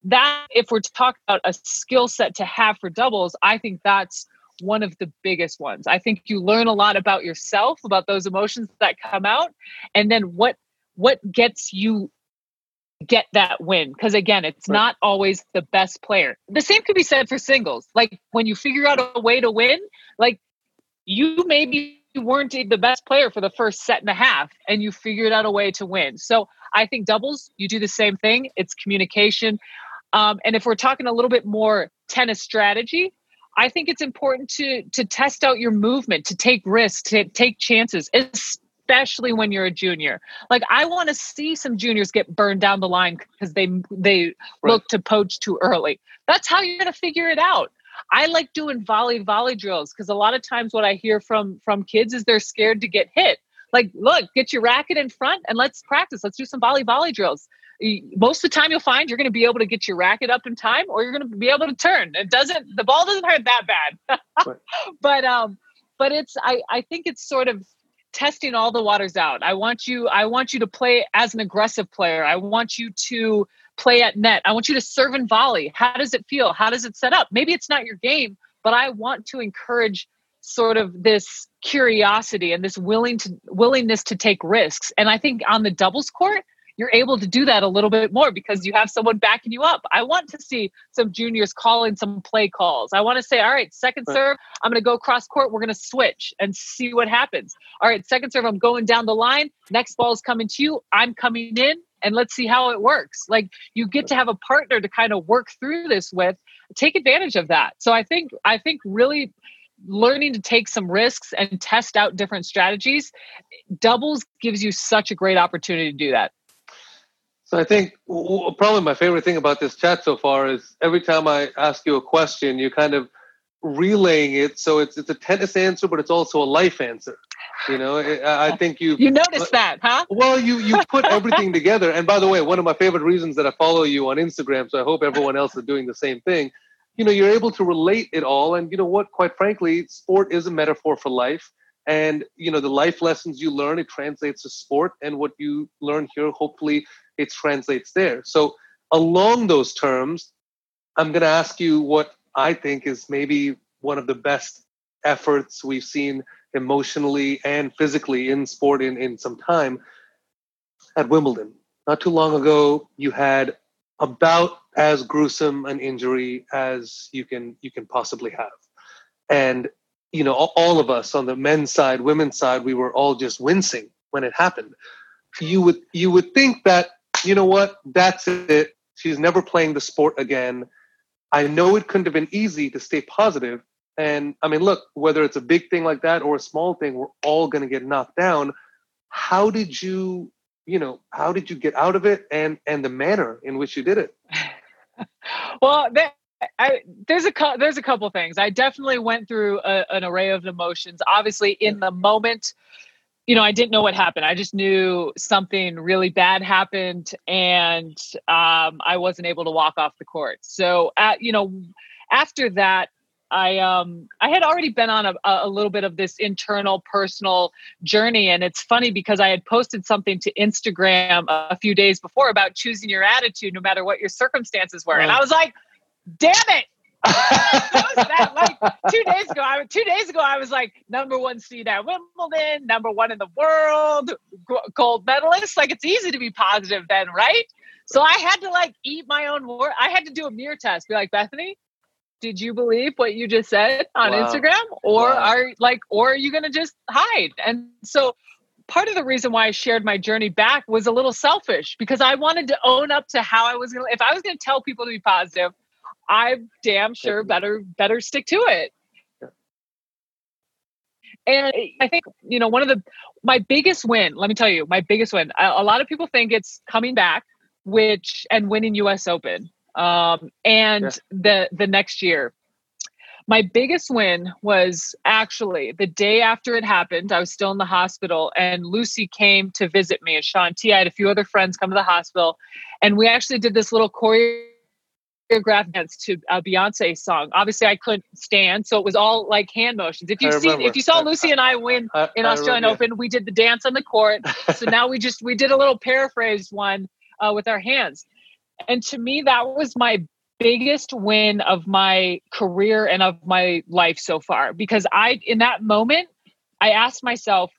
that if we're talking about a skill set to have for doubles, I think that's one of the biggest ones. I think you learn a lot about yourself, about those emotions that come out, and then what what gets you get that win. Because again it's right. not always the best player. The same could be said for singles. Like when you figure out a way to win like you maybe weren't the best player for the first set and a half and you figured out a way to win. So i think doubles you do the same thing. It's communication. Um, and if we're talking a little bit more tennis strategy i think it's important to to test out your movement to take risks to take chances especially when you're a junior. Like I want to see some juniors get burned down the line because they they right. look to poach too early. That's how you're going to figure it out. I like doing volley volley drills because a lot of times what I hear from from kids is they're scared to get hit. Like, look, get your racket in front and let's practice. Let's do some volley volley drills. Most of the time, you'll find you're going to be able to get your racket up in time, or you're going to be able to turn. It doesn't. The ball doesn't hurt that bad. right. <laughs> But um, but it's. I I think it's sort of testing all the waters out. I want you I want you to play as an aggressive player. I want you to play at net. I want you to serve and volley. How does it feel? How does it set up? Maybe it's not your game, but I want to encourage sort of this curiosity and this willing to willingness to take risks. And I think on the doubles court, you're able to do that a little bit more because you have someone backing you up. I want to see some juniors calling some play calls. I want to say, all right, second serve, I'm going to go cross court. We're going to switch and see what happens. All right, second serve, I'm going down the line. Next ball is coming to you. I'm coming in and let's see how it works. Like you get to have a partner to kind of work through this with. Take advantage of that. So I think I think really learning to take some risks and test out different strategies doubles gives you such a great opportunity to do that so I think probably my favorite thing about this chat so far is every time I ask you a question, you're kind of relaying it. So it's it's a tennis answer, but it's also a life answer. You know, I think you you noticed that, huh? Well, you you put <laughs> everything together. And by the way, one of my favorite reasons that I follow you on Instagram, so I hope everyone else is doing the same thing. You know, you're able to relate it all, and you know what? Quite frankly, sport is a metaphor for life and you know the life lessons you learn it translates to sport and what you learn here hopefully it translates there. So, along those terms, I'm going to ask you what I think is maybe one of the best efforts we've seen emotionally and physically in sport in, in some time at Wimbledon. Not too long ago, you had about as gruesome an injury as you can you can possibly have, and you know all, of us on the men's side, women's side, we were all just wincing when it happened. You would you would think that you know what? That's it. She's never playing the sport again. I know it couldn't have been easy to stay positive. And I mean, look, whether it's a big thing like that or a small thing, we're all going to get knocked down. How did you, you know, how did you get out of it and and the manner in which you did it? <laughs> well, that, I, there's a there's a couple things. I definitely went through a, an array of emotions. Obviously, in the moment, you know, I didn't know what happened. I just knew something really bad happened, and um, I wasn't able to walk off the court. So, uh, you know, after that, I um I had already been on a, a little bit of this internal personal journey, and it's funny because I had posted something to Instagram a few days before about choosing your attitude, no matter what your circumstances were, right. and I was like, "Damn it! That like two days ago. I two days ago I was like number one seed at Wimbledon, number one in the world, gold medalist. Like it's easy to be positive then, right? So I had to like eat my own word. I had to do a mirror test. Be like Bethany, did you believe what you just said on wow. Instagram, or wow. are like, or are you gonna just hide? And so part of the reason why I shared my journey back was a little selfish because I wanted to own up to how I was gonna. If I was gonna tell people to be positive I'm damn sure better better stick to it. And I think you know one of the my biggest win. Let me tell you, my biggest win. A, a lot of people think it's coming back, which and winning U.S. Open, um, and yeah. the the next year. My biggest win was actually the day after it happened. I was still in the hospital, and Lucy came to visit me. And Shaun T. I had a few other friends come to the hospital, and we actually did this little choreo choreographed dance to a Beyonce song. Obviously, I couldn't stand, so it was all like hand motions. If you see, if you saw Lucy and I win I, in I Australian remember. Open, we did the dance on the court. so now we just we did a little paraphrased one uh, with our hands, and to me, that was my biggest win of my career and of my life so far because I in that moment I asked myself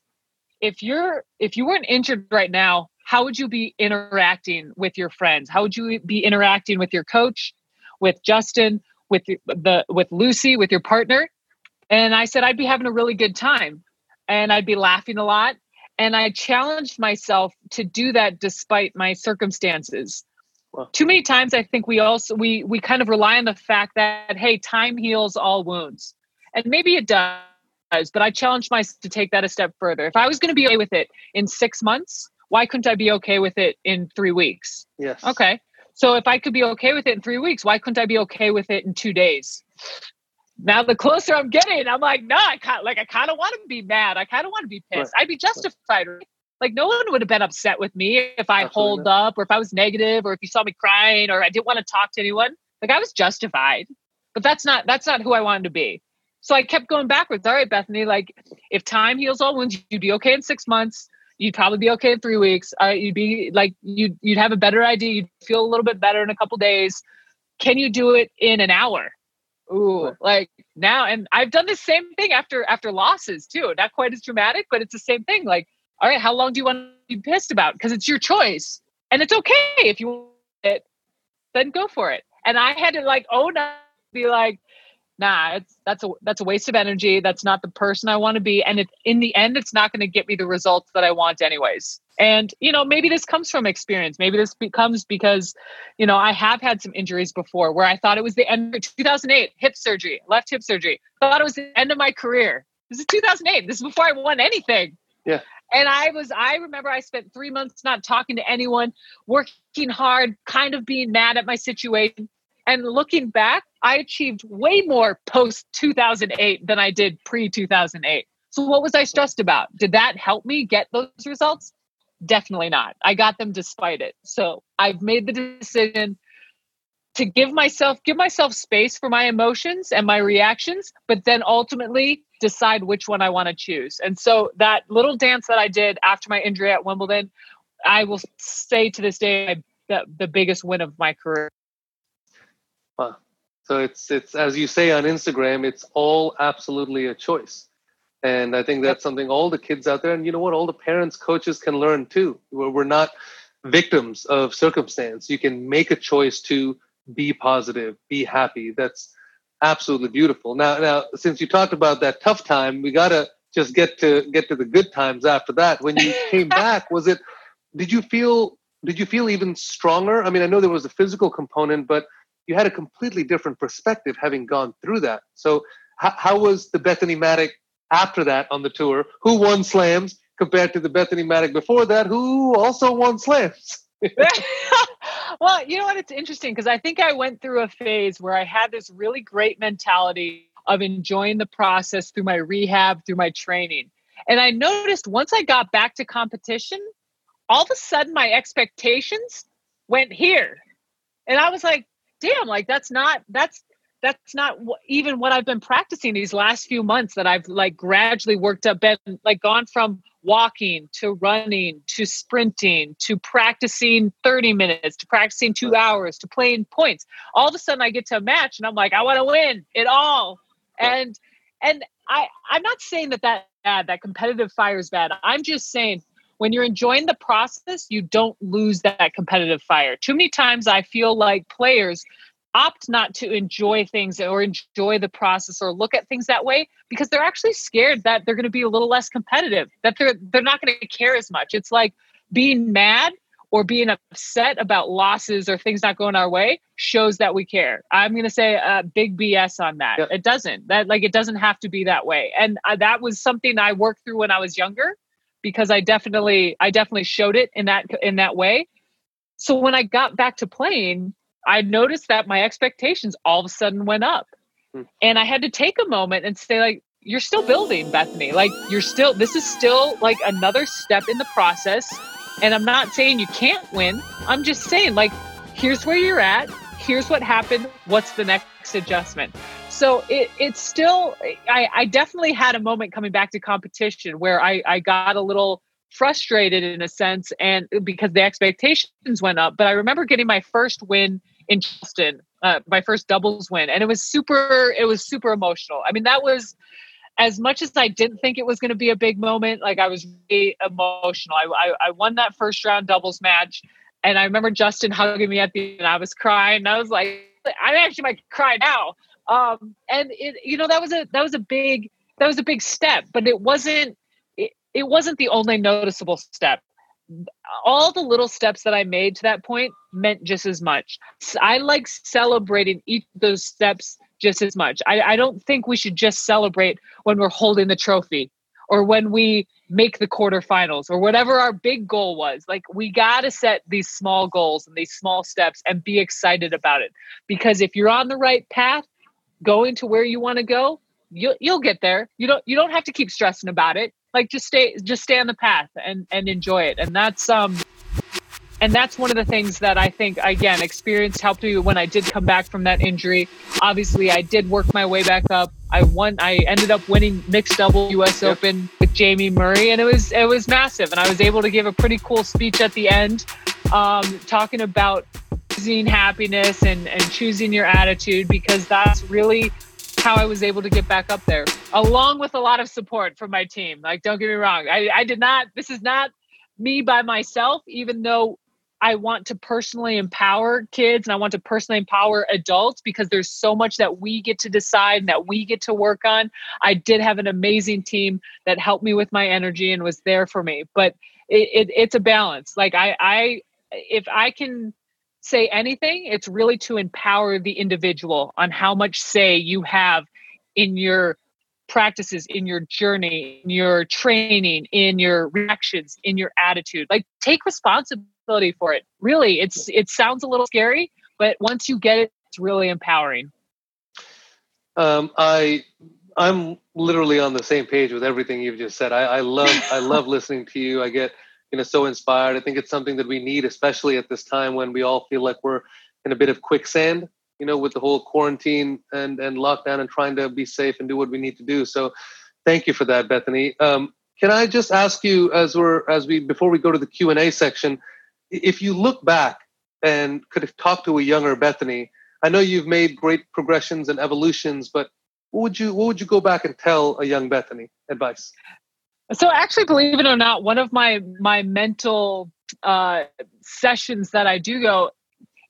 if you're if you weren't injured right now how would you be interacting with your friends how would you be interacting with your coach with Justin, with the with Lucy, with your partner. And I said I'd be having a really good time and I'd be laughing a lot. And I challenged myself to do that despite my circumstances. Well, Too many times I think we also we we kind of rely on the fact that hey, time heals all wounds. And maybe it does, but I challenged myself to take that a step further. If I was going to be okay with it in 6 months, why couldn't I be okay with it in 3 weeks? Yes. Okay. So if I could be okay with it in three weeks, why couldn't I be okay with it in two days? Now the closer I'm getting, I'm like, no, I kind like I kind of want to be mad. I kind of want to be pissed. Right. I'd be justified. Right. Like no one would have been upset with me if I Absolutely. holed up or if I was negative or if you saw me crying or I didn't want to talk to anyone. Like I was justified. But that's not that's not who I wanted to be. So I kept going backwards. All right, Bethany, like if time heals all wounds, you'd be okay in six months you'd probably be okay in three weeks. Uh, you'd be like you'd you'd have a better idea. You'd feel a little bit better in a couple days. Can you do it in an hour? Ooh, like now, and I've done the same thing after after losses too. Not quite as dramatic, but it's the same thing. Like, all right, how long do you want to be pissed about? Because it's your choice, and it's okay if you want it. Then go for it. And I had to like own up, be like, nah, it's that's a that's a waste of energy. That's not the person I want to be. And it, in the end, it's not going to get me the results that I want, anyways. And you know, maybe this comes from experience. Maybe this becomes because, you know, I have had some injuries before where I thought it was the end. of 2008 hip surgery, left hip surgery. Thought it was the end of my career. This is 2008. This is before I won anything. Yeah. And I was, I remember I spent three months not talking to anyone, working hard, kind of being mad at my situation. And looking back, I achieved way more post 2008 than I did pre 2008. So, what was I stressed about? Did that help me get those results? Definitely not. I got them despite it. So, I've made the decision to give myself give myself space for my emotions and my reactions but then ultimately decide which one I want to choose. And so that little dance that I did after my injury at Wimbledon, I will say to this day the, the biggest win of my career. Wow. So it's it's as you say on Instagram, it's all absolutely a choice. And I think that's something all the kids out there, and you know what, all the parents, coaches can learn too. We're, we're not victims of circumstance. You can make a choice to be positive, be happy. That's absolutely beautiful. Now, now, since you talked about that tough time, we gotta just get to get to the good times after that. When you <laughs> came back, was it? Did you feel? Did you feel even stronger? I mean, I know there was a physical component, but you had a completely different perspective having gone through that. So, how, how was the Bethany Mattek after that on the tour? Who won slams compared to the Bethany Mattek before that, who also won slams? <laughs> well, you know what? It's interesting because I think I went through a phase where I had this really great mentality of enjoying the process through my rehab, through my training. And I noticed once I got back to competition, all of a sudden my expectations went here. And I was like, damn, like that's not that's that's not even what I've been practicing these last few months that I've like gradually worked up been like gone from walking to running to sprinting to practicing 30 minutes to practicing 2 hours to playing points. All of a sudden I get to a match and I'm like I want to win it all. And and I I'm not saying that that bad that competitive fire is bad. I'm just saying when you're enjoying the process, you don't lose that competitive fire. Too many times I feel like players opt not to enjoy things or enjoy the process or look at things that way because they're actually scared that they're going to be a little less competitive, that they're they're not going to care as much. It's like being mad or being upset about losses or things not going our way shows that we care. I'm going to say a big BS on that. It doesn't. That like it doesn't have to be that way. And uh, that was something I worked through when I was younger because I definitely I definitely showed it in that in that way. So when I got back to playing, I noticed that my expectations all of a sudden went up. Hmm. And I had to take a moment and say like you're still building, Bethany. Like you're still this is still like another step in the process. And I'm not saying you can't win. I'm just saying like here's where you're at. Here's what happened. What's the next adjustment? So it, it's still, I, I definitely had a moment coming back to competition where I, I got a little frustrated in a sense and because the expectations went up. But I remember getting my first win in Charleston, uh, my first doubles win, and it was super, it was super emotional. I mean, that was as much as I didn't think it was going to be a big moment, like I was really emotional. I, I, I, won that first round doubles match. And I remember Justin hugging me at the end. I was crying. I was like, I actually might cry now. Um, and it, you know, that was a that was a big that was a big step, but it wasn't it, it wasn't the only noticeable step. All the little steps that I made to that point meant just as much. I like celebrating each of those steps just as much. I, I don't think we should just celebrate when we're holding the trophy or when we make the quarterfinals or whatever our big goal was. Like we got to set these small goals and these small steps and be excited about it. Because if you're on the right path, going to where you want to go, you'll you'll get there. You don't you don't have to keep stressing about it. Like just stay just stay on the path and and enjoy it. And that's um and that's one of the things that I think again experience helped me when I did come back from that injury. Obviously, I did work my way back up. I won. I ended up winning mixed double U.S. Yep. Open with Jamie Murray, and it was it was massive. And I was able to give a pretty cool speech at the end, um, talking about choosing happiness and and choosing your attitude because that's really how I was able to get back up there, along with a lot of support from my team. Like, don't get me wrong, I, I did not. This is not me by myself, even though I want to personally empower kids and I want to personally empower adults because there's so much that we get to decide and that we get to work on. I did have an amazing team that helped me with my energy and was there for me, but it, it, it's a balance. Like I, I, if I can say anything, it's really to empower the individual on how much say you have in your practices in your journey in your training in your reactions in your attitude like take responsibility for it. Really, it's it sounds a little scary, but once you get it, it's really empowering. Um, I I'm literally on the same page with everything you've just said. I, I love I <laughs> love listening to you. I get you know so inspired. I think it's something that we need, especially at this time when we all feel like we're in a bit of quicksand. You know, with the whole quarantine and and lockdown and trying to be safe and do what we need to do. So, thank you for that, Bethany. Um, can I just ask you as we're as we before we go to the Q and A section? if you look back and could have talked to a younger Bethany, I know you've made great progressions and evolutions, but what would you what would you go back and tell a young Bethany advice? So actually, believe it or not, one of my my mental uh, sessions that I do go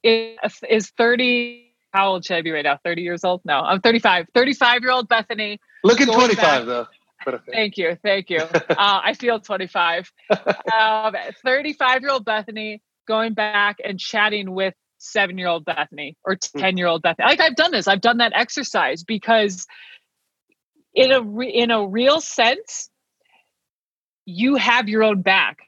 is, is 30 how old should I be right now? 30 years old? No, I'm 35. 35 year old Bethany. Looking 25 back. though. Thank you. Thank you. <laughs> uh, I feel 25. 35 um, year old Bethany going back and chatting with seven year old Bethany or hmm. 10 year old Bethany. Like I've done this, I've done that exercise because in a, re- in a real sense, you have your own back.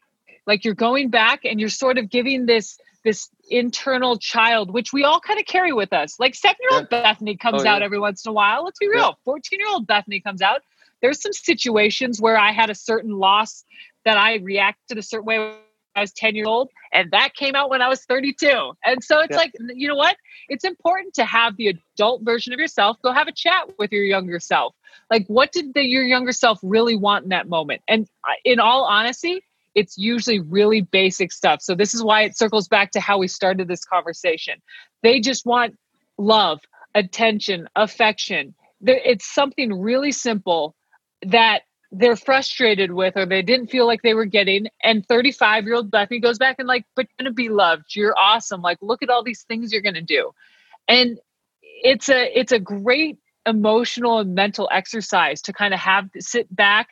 Like you're going back and you're sort of giving this this internal child, which we all kind of carry with us. Like seven year old yeah. Bethany comes oh, out yeah. every once in a while. Let's be real. 14 year old Bethany comes out there's some situations where I had a certain loss that I reacted a certain way when I was 10 year old, and that came out when I was 32. And so it's yeah. like, you know what? It's important to have the adult version of yourself go have a chat with your younger self. Like, what did the, your younger self really want in that moment? And in all honesty, it's usually really basic stuff. So this is why it circles back to how we started this conversation. They just want love, attention, affection. It's something really simple that they're frustrated with or they didn't feel like they were getting and 35 year old bethany goes back and like but you're gonna be loved you're awesome like look at all these things you're gonna do and it's a it's a great emotional and mental exercise to kind of have sit back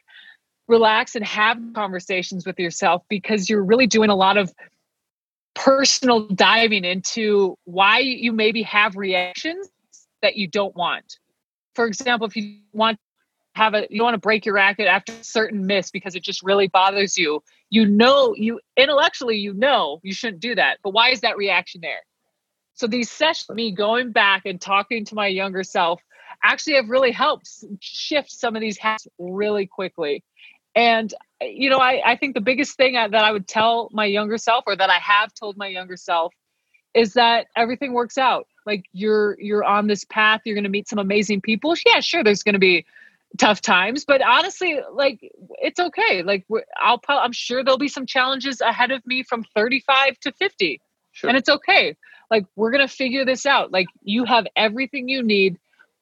relax and have conversations with yourself because you're really doing a lot of personal diving into why you maybe have reactions that you don't want. For example, if you want have a you want to break your racket after a certain miss because it just really bothers you, you know you intellectually you know you shouldn't do that. But why is that reaction there? So these sessions, me going back and talking to my younger self, actually have really helped shift some of these habits really quickly. And eh, you know, I, I think the biggest thing that I would tell my younger self, or that I have told my younger self, is that everything works out. Like you're you're on this path, you're going to meet some amazing people. Yeah, sure, there's going to be tough times, but honestly, like it's okay. Like I'll I'm sure there'll be some challenges ahead of me from 35 to 50, sure. and it's okay. Like we're gonna figure this out. Like you have everything you need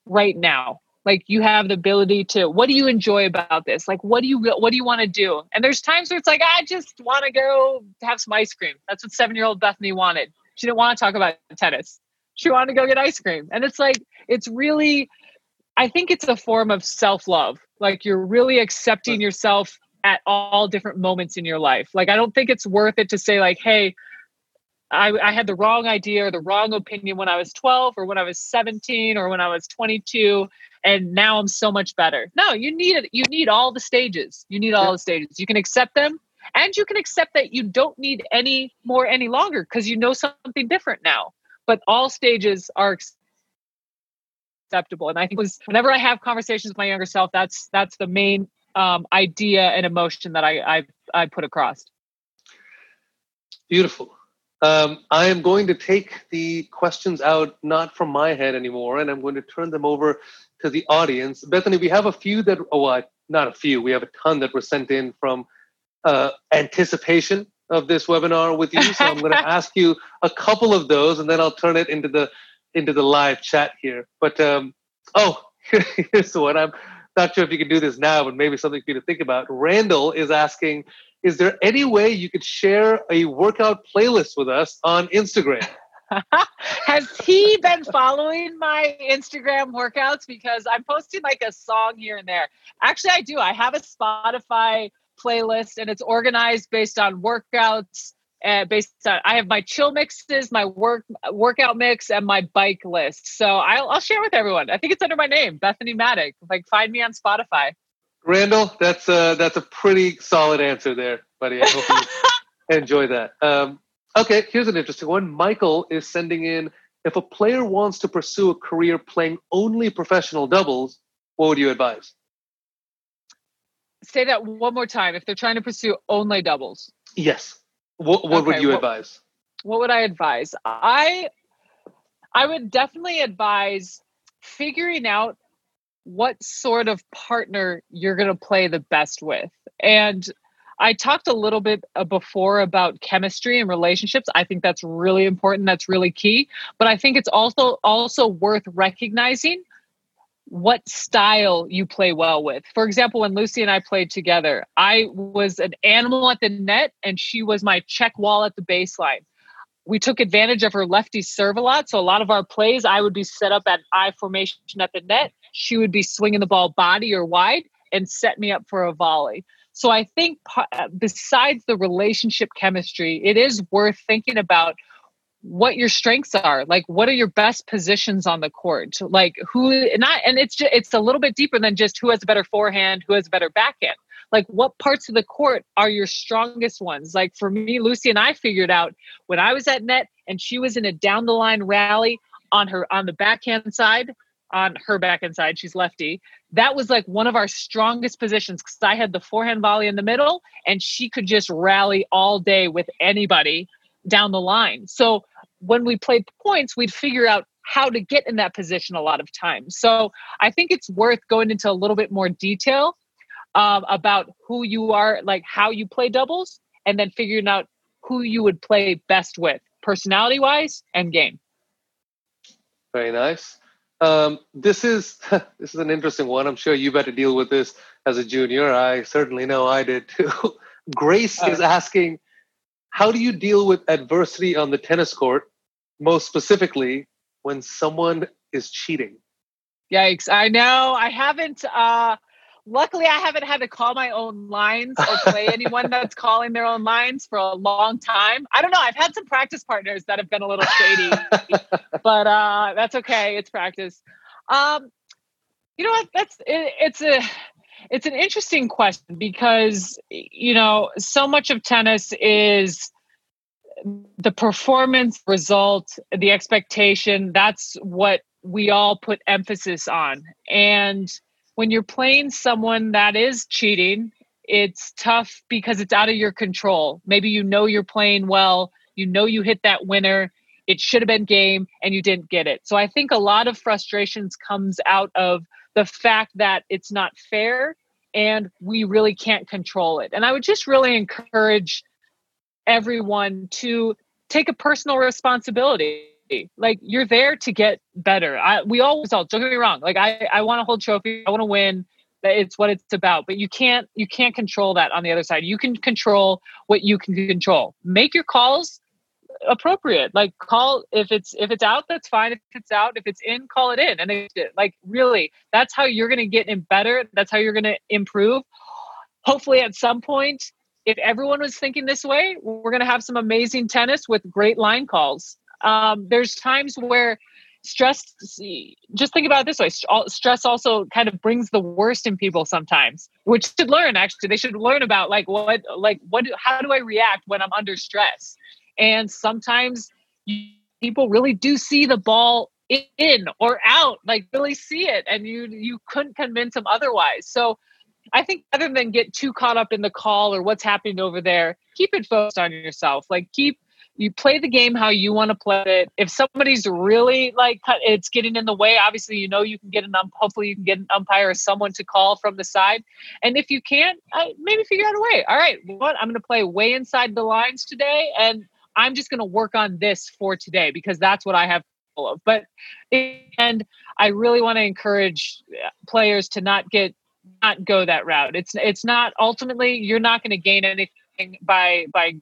right now like you have the ability to what do you enjoy about this? Like what do you what do you want to do? And there's times where it's like i just want to go have some ice cream. That's what seven year old bethany wanted. She didn't want to talk about tennis. She wanted to go get ice cream. And it's like it's really i think it's a form of self-love. Like you're really accepting yourself at all different moments in your life. Like i don't think it's worth it to say like hey I, I, had the wrong idea or the wrong opinion when I was 12 or when I was 17 or when I was 22 and now I'm so much better. No, you need it. You need all the stages. You need all yeah. the stages. You can accept them and you can accept that you don't need any more any longer because you know something different now. But all stages are acceptable. And I think was whenever I have conversations with my younger self, that's that's the main um, idea and emotion that I, I I put across. Beautiful. Um, I am going to take the questions out not from my head anymore, and I'm going to turn them over to the audience. Bethany, we have a few that, oh, well, not a few, we have a ton that were sent in from uh, anticipation of this webinar with you. So I'm going <laughs> to ask you a couple of those, and then I'll turn it into the into the live chat here. But um, oh, <laughs> here's the one. I'm not sure if you can do this now, but maybe something for you to think about. Randall is asking, is there any way you could share a workout playlist with us on Instagram? <laughs> Has he been following my Instagram workouts? Because I'm posting like a song here and there. Actually, I do. I have a Spotify playlist and it's organized based on workouts. Uh, based on I have my chill mixes, my work workout mix, and my bike list. So I'll, I'll share with everyone. I think it's under my name, Bethany Mattek. Like find me on Spotify. Randall, that's a that's a pretty solid answer there, buddy. I hope you <laughs> enjoy that. Um, Okay, here's an interesting one. Michael is sending in if a player wants to pursue a career playing only professional doubles, what would you advise? Say that one more time. If they're trying to pursue only doubles. Yes. What, what okay, would you what, advise? What would I advise? I I would definitely advise figuring out what sort of partner you're going to play the best with. And I talked a little bit uh, before about chemistry and relationships. I think that's really important. That's really key. But I think it's also also worth recognizing what style you play well with. For example, when Lucy and I played together, I was an animal at the net and she was my check wall at the baseline. We took advantage of her lefty serve a lot. So a lot of our plays, I would be set up at I formation at the net. She would be swinging the ball body or wide and set me up for a volley. So I think uh, besides the relationship chemistry, it is worth thinking about what your strengths are. Like what are your best positions on the court? Like who not and it's just it's a little bit deeper than just who has a better forehand who has a better backhand. Like what parts of the court are your strongest ones? Like for me lucy and i figured out when i was at net and she was in a down the line rally on her on the backhand side on her backhand side she's lefty that was like one of our strongest positions because I had the forehand volley in the middle and she could just rally all day with anybody down the line. So when we played points, we'd figure out how to get in that position a lot of times. So I think it's worth going into a little bit more detail um, about who you are, like how you play doubles, and then figuring out who you would play best with, personality wise and game. Very nice. Um, this is <laughs> this is an interesting one. I'm sure you've had to deal with this as a junior. I certainly know I did too. <laughs> Grace uh, is asking, how do you deal with adversity on the tennis court, most specifically when someone is cheating? Yikes! I know I haven't. Uh, luckily I haven't had to call my own lines or play <laughs> anyone that's calling their own lines for a long time. I don't know. I've had some practice partners that have been a little shady, <laughs> but uh, that's okay. It's practice. Um, you know what? That's it, it's a it's an interesting question because you know so much of tennis is the performance result the expectation that's what we all put emphasis on and when you're playing someone that is cheating it's tough because it's out of your control maybe you know you're playing well you know you hit that winner it should have been game and you didn't get it so i think a lot of frustrations comes out of the fact that it's not fair and we really can't control it. And I would just really encourage everyone to take a personal responsibility. Like you're there to get better. I, we always all. Don't get me wrong. Like I, I want to hold trophy. I want to win. It's what it's about. But you can't, you can't control that on the other side. You can control what you can control. Make your calls appropriate like call if it's if it's out that's fine if it's out if it's in call it in and it, like really that's how you're to get in better that's how you're to improve hopefully at some point if everyone was thinking this way we're to have some amazing tennis with great line calls um, there's times where stress just think about it this way stress also kind of brings the worst in people sometimes which should learn actually they should learn about like what like what how do i react when i'm under stress and sometimes people really do see the ball in or out, like really see it, and you you couldn't convince them otherwise. So I think other than get too caught up in the call or what's happening over there, keep it focused on yourself. Like keep you play the game how you want to play it. If somebody's really like it's getting in the way, obviously you know you can get an ump. Hopefully you can get an umpire or someone to call from the side. And if you can't, maybe figure out a way. All right, what I'm going to play way inside the lines today, and I'm just going to work on this for today because that's what I have of. But and I really want to encourage uh, players to not get not go that route. It's it's not ultimately you're not going to gain anything by by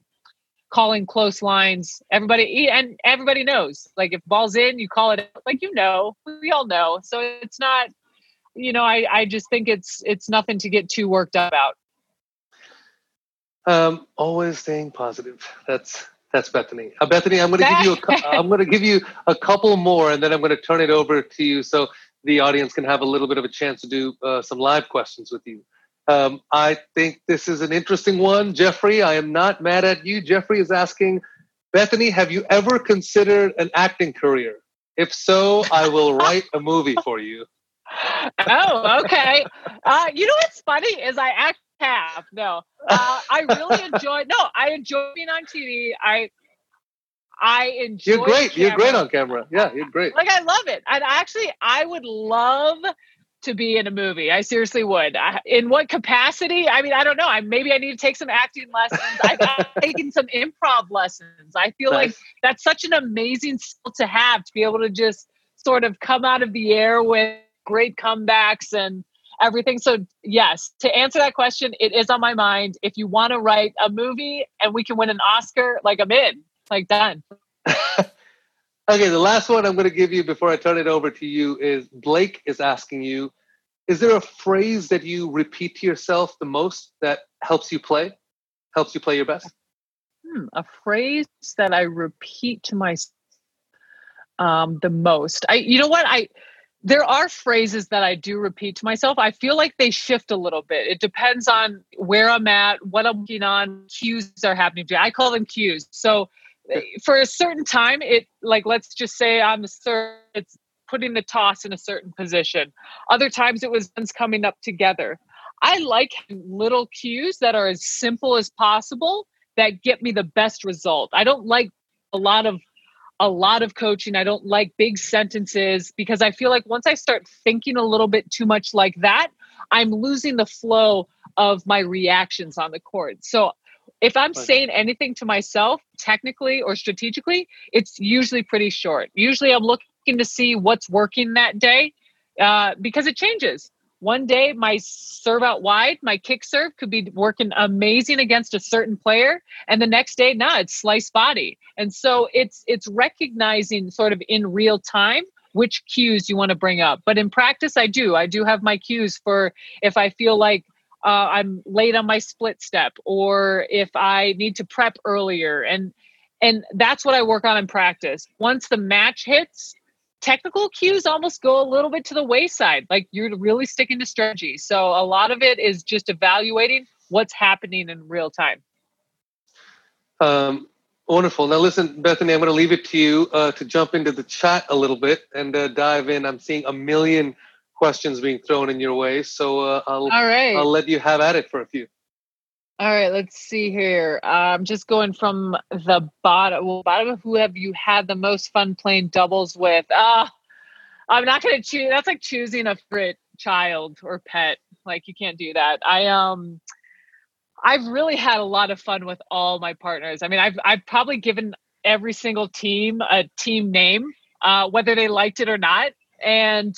calling close lines. Everybody and everybody knows. Like if ball's in, you call it like you know. We all know. So it's not you know, I I just think it's it's nothing to get too worked up about. Um always staying positive. That's that's Bethany. Uh, Bethany, I'm going to give you a, <laughs> I'm going to give you a couple more, and then I'm going to turn it over to you so the audience can have a little bit of a chance to do uh, some live questions with you. Um, I think this is an interesting one, Jeffrey. I am not mad at you. Jeffrey is asking, Bethany, have you ever considered an acting career? If so, I will <laughs> write a movie for you. oh, okay. Uh, you know what's funny is I act have no. Uh, I really <laughs> enjoy. No, I enjoy being on TV. I I enjoy. You're great. You're great on camera. Yeah, you're great. Like I love it, and actually, I would love to be in a movie. I seriously would. I, in what capacity? I mean, I don't know. I maybe I need to take some acting lessons. I've <laughs> taken some improv lessons. I feel nice. like that's such an amazing skill to have to be able to just sort of come out of the air with great comebacks and everything. So, yes, to answer that question, it is on my mind. If you want to write a movie and we can win an Oscar, like I'm in, like done. <laughs> okay, the last one I'm going to give you before I turn it over to you is Blake is asking you Is there a phrase that you repeat to yourself the most that helps you play, helps you play your best? Hmm, a phrase that I repeat to myself um, the most. I, you know what? I, there are phrases that I do repeat to myself. I feel like they shift a little bit. It depends on where I'm at, what I'm working on, cues are happening to you. I call them cues. So for a certain time, it like let's just say I'm the serve, it's putting the toss in a certain position. Other times it was coming up together. I like little cues that are as simple as possible that get me the best result. I don't like a lot of a lot of coaching. I don't like big sentences because I feel like once I start thinking a little bit too much like that, I'm losing the flow of my reactions on the court. So if I'm saying anything to myself, technically or strategically, it's usually pretty short. Usually I'm looking to see what's working that day uh, because it changes. One day, my serve out wide, my kick serve could be working amazing against a certain player, and the next day, nah, it's slice body. And so it's it's recognizing sort of in real time which cues you want to bring up. But in practice, I do. I do have my cues for if I feel like uh, I'm late on my split step or if I need to prep earlier. And and that's what I work on in practice. Once the match hits, technical cues almost go a little bit to the wayside. Like you're really sticking to strategy. So a lot of it is just evaluating what's happening in real time. Um, wonderful. Now, listen, Bethany, I'm going to leave it to you uh, to jump into the chat a little bit and uh, dive in. I'm seeing a million questions being thrown in your way, so uh, I'll All right. I'll let you have at it for a few. All right, let's see here. I'm just going from the bottom. Well, bottom of who have you had the most fun playing doubles with? Ah, I'm not going to choose. That's like choosing a favorite child or pet. Like you can't do that. I um, I've really had a lot of fun with all my partners. I mean, I've I've probably given every single team a team name, uh, whether they liked it or not, and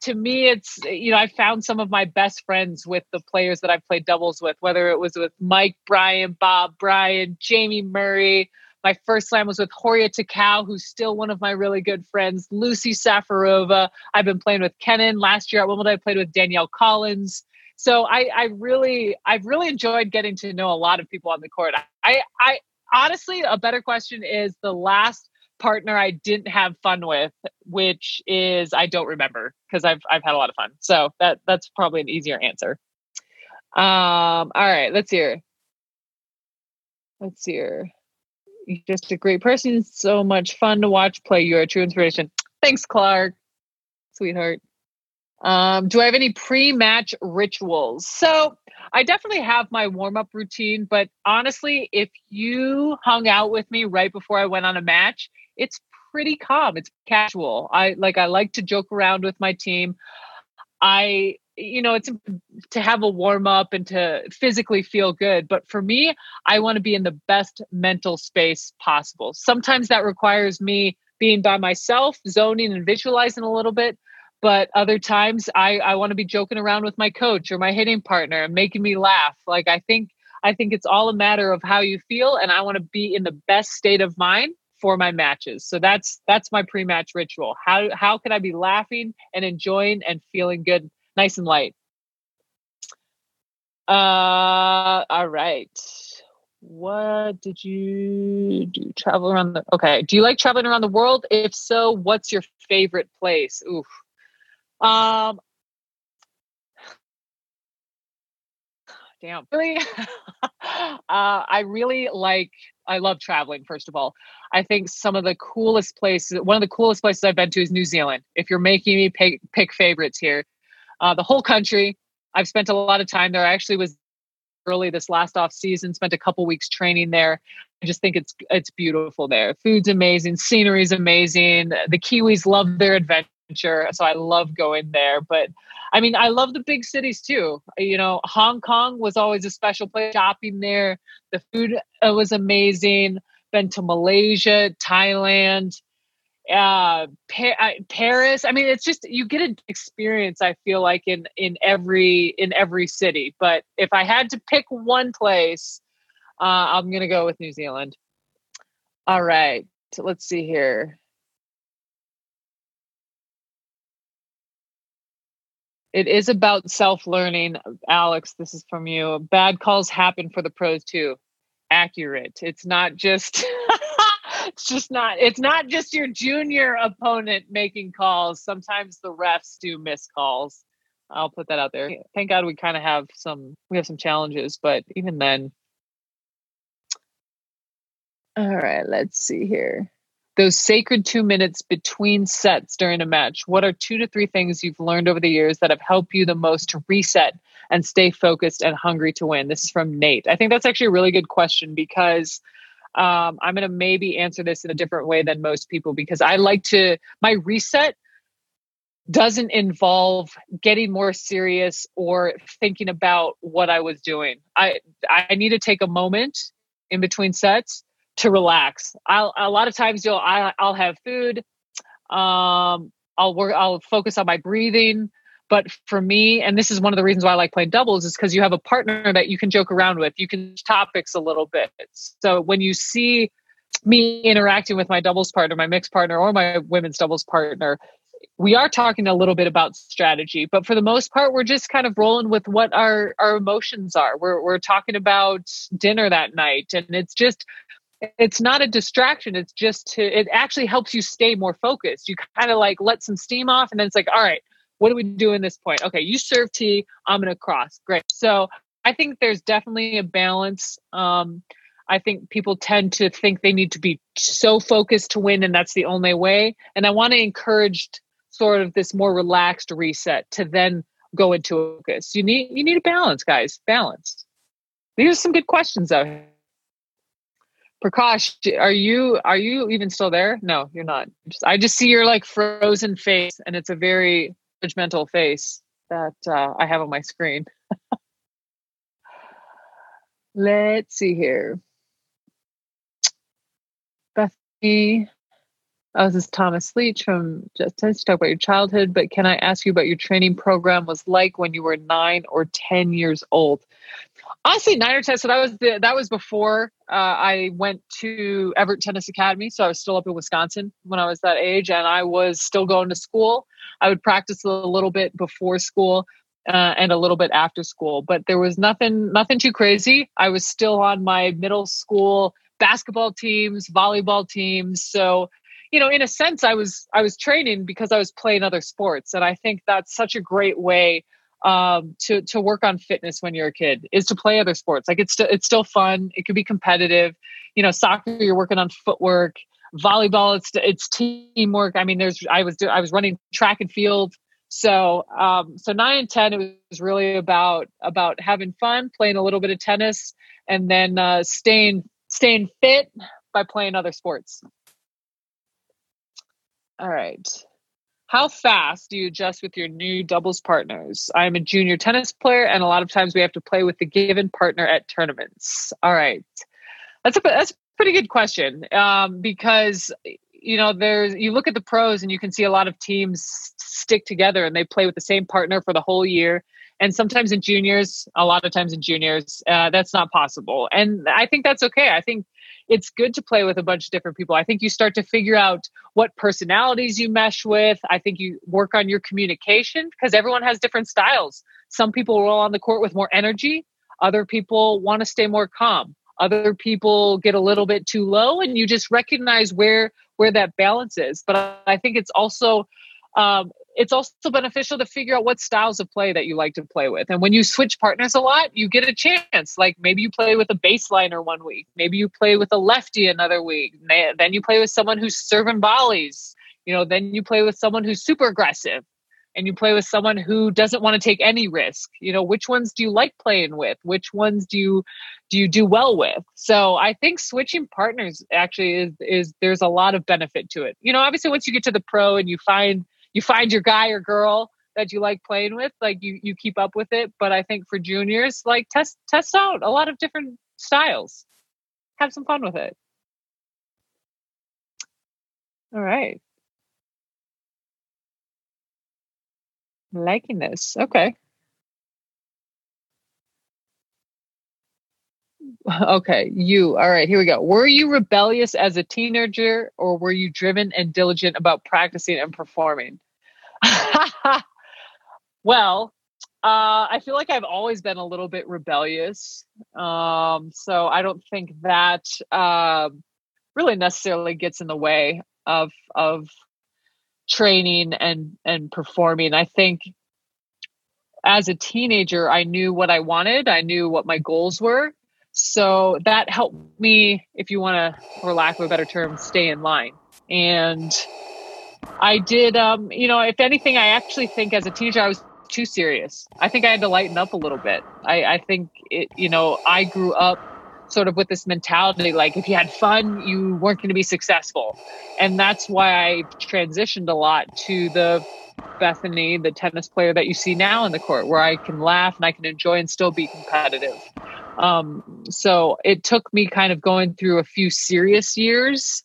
to me it's eh, you know i found some of my best friends with the players that i've played doubles with whether it was with mike bryan bob bryan jamie murray. My first slam was with horia tecău who's still one of my really good friends. Lucie safarova i've been playing with kenin last year at wimbledon i played with danielle collins. So I, I really i've really enjoyed getting to know a lot of people on the court. I i honestly a better question is the last partner I didn't have fun with, which is I don't remember because I've I've had a lot of fun. So that that's probably an easier answer. Um, all right, let's hear. Let's hear. You're just a great person. So much fun to watch play. You're a true inspiration. Thanks, Clark. Sweetheart. Um, do I have any pre-match rituals? So I definitely have my warm-up routine, but honestly, if you hung out with me right before I went on a match, it's pretty calm. It's casual. I like I like to joke around with my team. I you know, it's to have a warm up and to physically feel good, but for me, I want to be in the best mental space possible. Sometimes that requires me being by myself, zoning and visualizing a little bit, but other times I I want to be joking around with my coach or my hitting partner and making me laugh. Like I think I think it's all a matter of how you feel and I want to be in the best state of mind for my matches. So that's that's my pre-match ritual. How how can I be laughing and enjoying and feeling good, nice and light? Uh all right. What did you do? Travel around the Okay. Do you like traveling around the world? If so, what's your favorite place? Oof. Um damn. Really? <laughs> uh, I really like, I love traveling, first of all. I think some of the coolest places, one of the coolest places I've been to is New Zealand. If you're making me pick, pick favorites here, uh, the whole country, I've spent a lot of time there. I actually was early this last off season, spent a couple weeks training there. I just think it's it's beautiful there. Food's amazing, scenery's amazing. The Kiwis love their adventure so I love going there. But I mean, I love the big cities too. You know, Hong Kong was always a special place. Shopping there, the food uh, was amazing. Been to Malaysia, Thailand, uh, pa- Paris. I mean, it's just you get an experience. I feel like in in every in every city. But if I had to pick one place, uh, I'm gonna go with New Zealand. All right, so let's see here. It is about self learning. Alex, this is from you. Bad calls happen for the pros too. Accurate. It's not just. <laughs> it's just not. It's not just your junior opponent making calls. Sometimes the refs do miss calls. I'll put that out there. Thank God we kind of have some. We have some challenges, but even then. All right. Let's see here those sacred two minutes between sets during a match, what are two to three things you've learned over the years that have helped you the most to reset and stay focused and hungry to win? This is from Nate. I think that's actually a really good question because um, I'm going to maybe answer this in a different way than most people because I like to, my reset doesn't involve getting more serious or thinking about what I was doing. I I need to take a moment in between sets to relax. I'll, a lot of times you'll I, I'll have food. Um, I'll work. I'll focus on my breathing. But for me, and this is one of the reasons why I like playing doubles, is because you have a partner that you can joke around with. You can topics a little bit. So when you see me interacting with my doubles partner, my mixed partner, or my women's doubles partner, we are talking a little bit about strategy, but for the most part, we're just kind of rolling with what our our emotions are. We're we're talking about dinner that night, and it's just it's not a distraction. It's just to it actually helps you stay more focused. You kind of like let some steam off, and then it's like, all right, what do we do in this point? Okay, you serve T, I'm gonna cross. Great. So I think there's definitely a balance. Um, I think people tend to think they need to be so focused to win, and that's the only way. And I want to encourage sort of this more relaxed reset to then go into focus. You need you need a balance, guys. Balance. These are some good questions out here. Prakash, are you are you even still there? No, you're not. I just see your like frozen face, and it's a very judgmental face that uh, I have on my screen. <laughs> Let's see here. Bethany, oh, this is Thomas Leach from Just to talk about your childhood, but can I ask you about your training program was like when you were nine or ten years old? Honestly, nine or ten. So that was the, that was before uh, I went to Evert Tennis Academy. So I was still up in Wisconsin when I was that age, and I was still going to school. I would practice a little bit before school. Uh, and a little bit after school, but there was nothing, nothing too crazy. I was still on my middle school basketball teams, volleyball teams. So, you know, in a sense, I was I was training because I was playing other sports, and I think that's such a great way um, to to work on fitness when you're a kid is to play other sports. Like it's st- it's still fun. It could be competitive. You know, soccer you're working on footwork. Volleyball it's it's teamwork. I mean, there's I was I was running track and field. So um, so nine and ten it was really about about having fun, playing a little bit of tennis, and then uh, staying staying fit by playing other sports. All right. How fast do you adjust with your new doubles partners? I'm a junior tennis player, and a lot of times we have to play with the given partner at tournaments. All right, that's a that's a pretty good question um, because you know there's you look at the pros and you can see a lot of teams stick together and they play with the same partner for the whole year and sometimes in juniors a lot of times in juniors uh, that's not possible and i think that's okay i think it's good to play with a bunch of different people. I think you start to figure out what personalities you mesh with. I think you work on your communication because everyone has different styles. Some people roll on the court with more energy. Other people want to stay more calm. Other people get a little bit too low and you just recognize where where that balance is. But i think it's also um, it's also beneficial to figure out what styles of play that you like to play with. And when you switch partners a lot, you get a chance. Like maybe you play with a baseliner one week, maybe you play with a lefty another week, then you play with someone who's serving volleys. You know, then you play with someone who's super aggressive. And you play with someone who doesn't want to take any risk. You know which ones do you like playing with? Which ones do you do you do well with? So i think switching partners actually is is there's a lot of benefit to it. You know obviously once you get to the pro and you find you find your guy or girl that you like playing with like you you keep up with it. But i think for juniors like test test out a lot of different styles. Have some fun with it. All right. Liking this okay Okay, you. All right, here we go. Were you rebellious as a teenager or were you driven and diligent about practicing and performing? <laughs> well, uh, I feel like I've always been a little bit rebellious. Um, so I don't think that uh, really necessarily gets in the way of of training and and performing. I think as a teenager, I knew what I wanted. I knew what my goals were, so that helped me, if you want to, for lack of a better term, stay in line. And I did, um, you know, if anything, I actually think as a teenager, I was too serious. I think I had to lighten up a little bit. I, I think it, you know, I grew up sort of with this mentality like if you had fun, you weren't going to be successful. And that's why I transitioned a lot to the Bethany, the tennis player that you see now in the court, where I can laugh and I can enjoy and still be competitive. Um, so it took me kind of going through a few serious years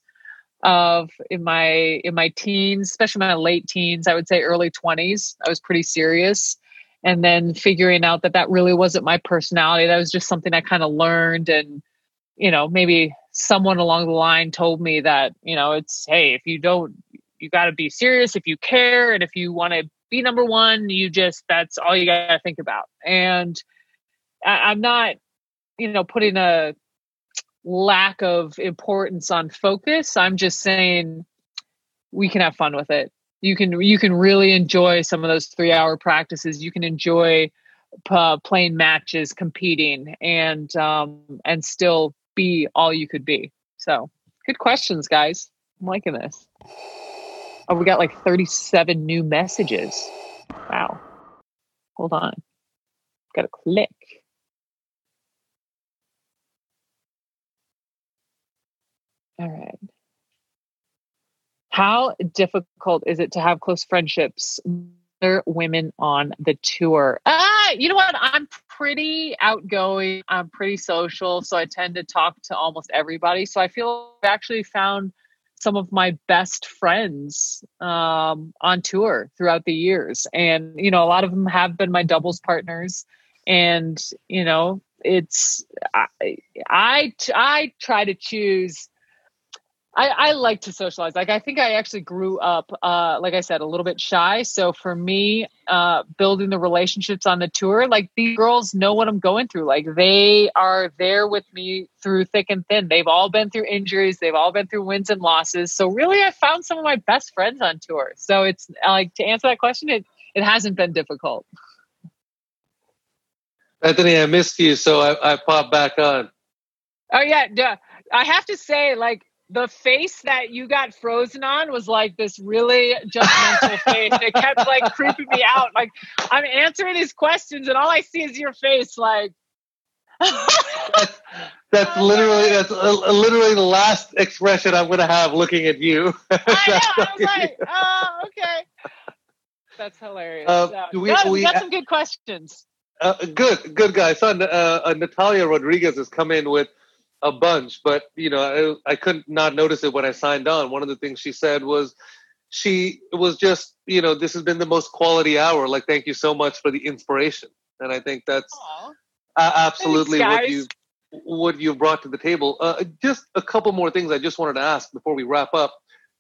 of in my in my teens, especially my late teens, I would say early 20s. I was pretty serious and then figuring out that that really wasn't my personality. That was just something I kind of learned and you know, maybe someone along the line told me that, you know, it's hey, if you don't you got to be serious if you care and if you want to be number one you just that's all you got to think about and I, i'm not you know putting a lack of importance on focus i'm just saying we can have fun with it. You can you can really enjoy some of those three hour practices. You can enjoy uh, playing matches competing and um and still be all you could be. So good questions guys. I'm liking this. Oh we got like 37 new messages. Wow. Hold on. Gotta click all right how difficult is it to have close friendships with other women on the tour? Ah, you know what? I'm pretty outgoing. I'm pretty social, so I tend to talk to almost everybody. So I feel I've actually found some of my best friends um, on tour throughout the years, and you know, a lot of them have been my doubles partners. And you know, it's I I, I try to choose I, I like to socialize. Like I think I actually grew up, uh, like I said, a little bit shy. So for me, uh, building the relationships on the tour, like these girls know what I'm going through. Like they are there with me through thick and thin. They've all been through injuries. They've all been through wins and losses. So really, I found some of my best friends on tour. So it's like to answer that question, it it hasn't been difficult. Anthony, I missed you, so I, I popped back on. Oh yeah, yeah. I have to say, like the face that you got frozen on was like this really judgmental <laughs> face. It kept like creeping me out. Like I'm answering these questions and all I see is your face like that's, <laughs> that's literally that's uh, literally the last expression I'm going to have looking at you. <laughs> I know. I was like, oh, okay. That's hilarious. Uh, we, no, we, got some good questions. Uh, good, good guy. Saw uh, uh, Natalia Rodriguez has come in with a bunch, but you know, I, I couldn't not notice it when I signed on. One of the things she said was she was just, you know, this has been the most quality hour. Like, thank you so much for the inspiration. And I think that's uh, absolutely Thanks, what you what you brought to the table. Uh, just a couple more things I just wanted to ask before we wrap up.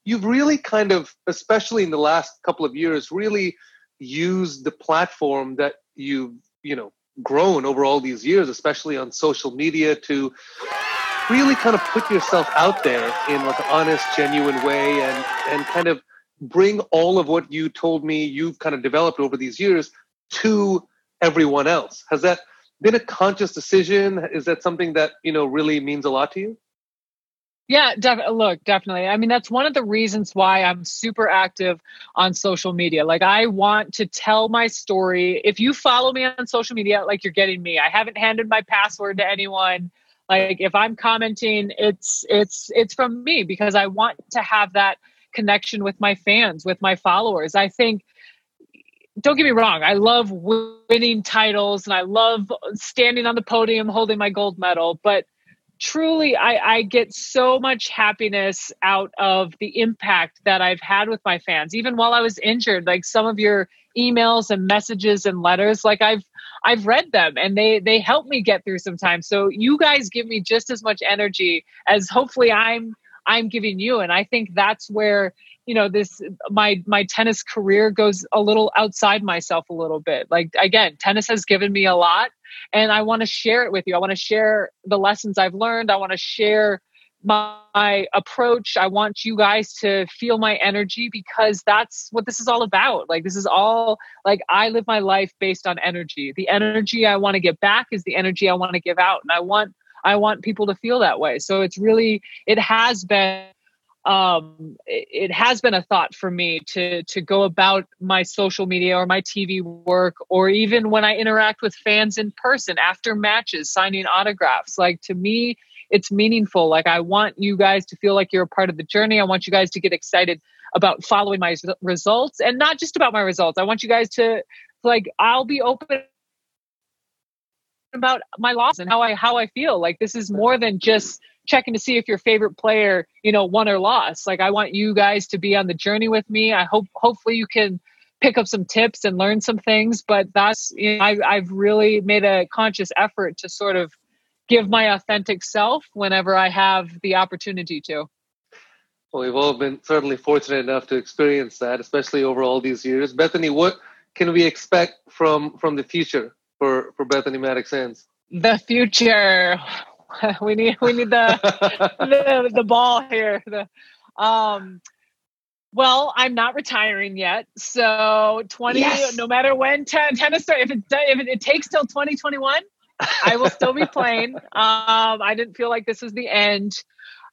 You've really kind of, especially in the last couple of years, really used the platform that you've, you know, grown over all these years, especially on social media, to really kind of put yourself out there in like an honest, genuine way and and kind of bring all of what you told me you've kind of developed over these years to everyone else. Has that been a conscious decision? Is that something that, you know, really means a lot to you? Yeah, def- look, definitely. I mean, that's one of the reasons why I'm super active on social media. Like, I want to tell my story. If you follow me on social media, like you're getting me, I haven't handed my password to anyone. Like, if I'm commenting, it's it's it's from me because I want to have that connection with my fans, with my followers. I think don't get me wrong, I love winning titles and I love standing on the podium holding my gold medal, but truly I, I get so much happiness out of the impact that I've had with my fans, even while I was injured. Like some of your emails and messages and letters, like I've I've read them and they they help me get through sometimes. So you guys give me just as much energy as hopefully I'm I'm giving you. And I think that's where you know this my my tennis career goes a little outside myself a little bit like again tennis has given me a lot and i want to share it with you i want to share the lessons i've learned i want to share my, my, approach. I want you guys to feel my energy because that's what this is all about. Like this is all like i live my life based on energy. The energy i want to get back is the energy i want to give out and i want i want people to feel that way. So it's really it has been um, it, has been a thought for me to to go about my social media or my TV work, or even when I interact with fans in person after matches, signing autographs. Like to me, it's meaningful. Like I want you guys to feel like you're a part of the journey. I want you guys to get excited about following my results, and not just about my results. I want you guys to like I'll be open about my loss and how I how I feel. Like this is more than just checking to see if your favorite player, you know, won or lost. Like I want you guys to be on the journey with me. I hope hopefully you can pick up some tips and learn some things. But that's you know, I, I've really made a conscious effort to sort of give my authentic self whenever I have the opportunity to. Well, we've all been certainly fortunate enough to experience that, especially over all these years. Bethany, what can we expect from from the future for for Bethany Mattek-Sands? The future. <laughs> We need we need the <laughs> the, the ball here. The um well, I'm not retiring yet. So 20 Yes. no matter when ten, tennis start if it if it, it takes till 2021, I will still be playing. Um I didn't feel like this was the end.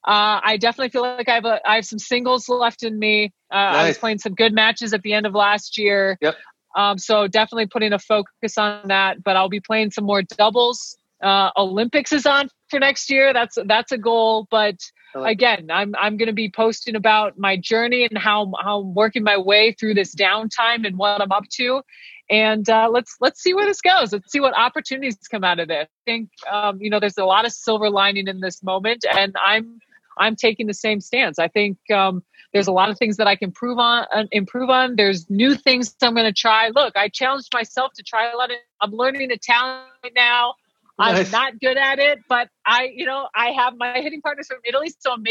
Uh, I definitely feel like I have a, I have some singles left in me. Uh, I was playing some good matches at the end of last year. Yep. Um, so definitely putting a focus on that. But I'll be playing some more doubles. Uh, Olympics is on for next year. That's that's a goal. But like again, I'm I'm going to be posting about my journey and how how I'm working my way through this downtime and what I'm up to. And uh, let's let's see where this goes. Let's see what opportunities come out of this. I think um, you know there's a lot of silver lining in this moment, and I'm I'm taking the same stance. I think um, there's a lot of things that I can improve on. Uh, improve on. There's new things I'm going to try. Look, I challenged myself to try a lot of. I'm learning Italian right now. I'm not good at it, but I, you know, I have my hitting partners from Italy, so I'm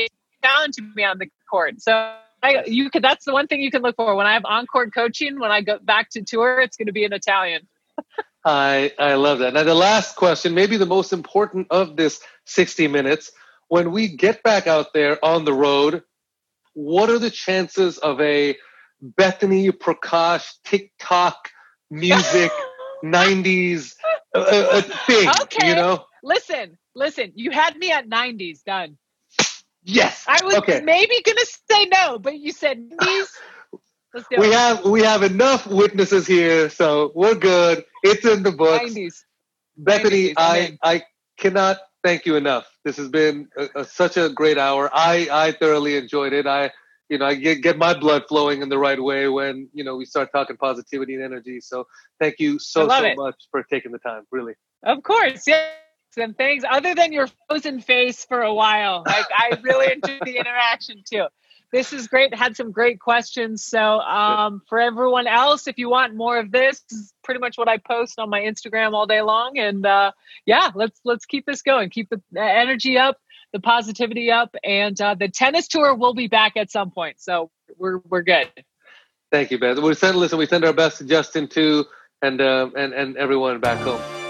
challenging me on the court. So I, you could. That's the one thing you can look for when I have on-court coaching. When I go back to tour, it's going to be in Italian. <laughs> I I love that. Now the last question, maybe the most important of this 60 minutes, when we get back out there on the road, what are the chances of a Bethany Prakash TikTok music <laughs> 90s uh, uh, thing, Okay. you know? Listen, listen. You had me at 90s done. Yes. I was okay. maybe going to say no, but you said <laughs> 90s. Let's do We it. have we have enough witnesses here, so we're good. It's in the books. 90s. Bethany, 90s, I'm I, cannot thank you enough. This has been a, a, such a great hour. I, I thoroughly enjoyed it. I, you know, I get, get my blood flowing in the right way when, you know, we start talking positivity and energy. So thank you so, so it. much for taking the time. Really. Of course, yes. And things other than your frozen face for a while. Like I really <laughs> enjoyed the interaction too. This is great. Had some great questions. So um, for everyone else, if you want more of this, this is pretty much what I post on my Instagram all day long. And uh, yeah, let's let's keep this going. Keep the energy up, the positivity up, and uh, the tennis tour will be back at some point. So we're we're good. Thank you, Beth. We send, listen, we send our best to Justin too, and, um, and, and everyone back home.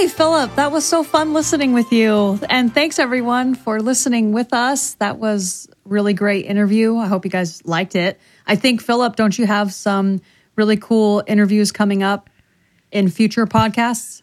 Hey, Philip, that was so fun listening with you. And thanks everyone for listening with us. That was really great interview. I hope you guys liked it. I think Philip, don't you have some really cool interviews coming up in future podcasts?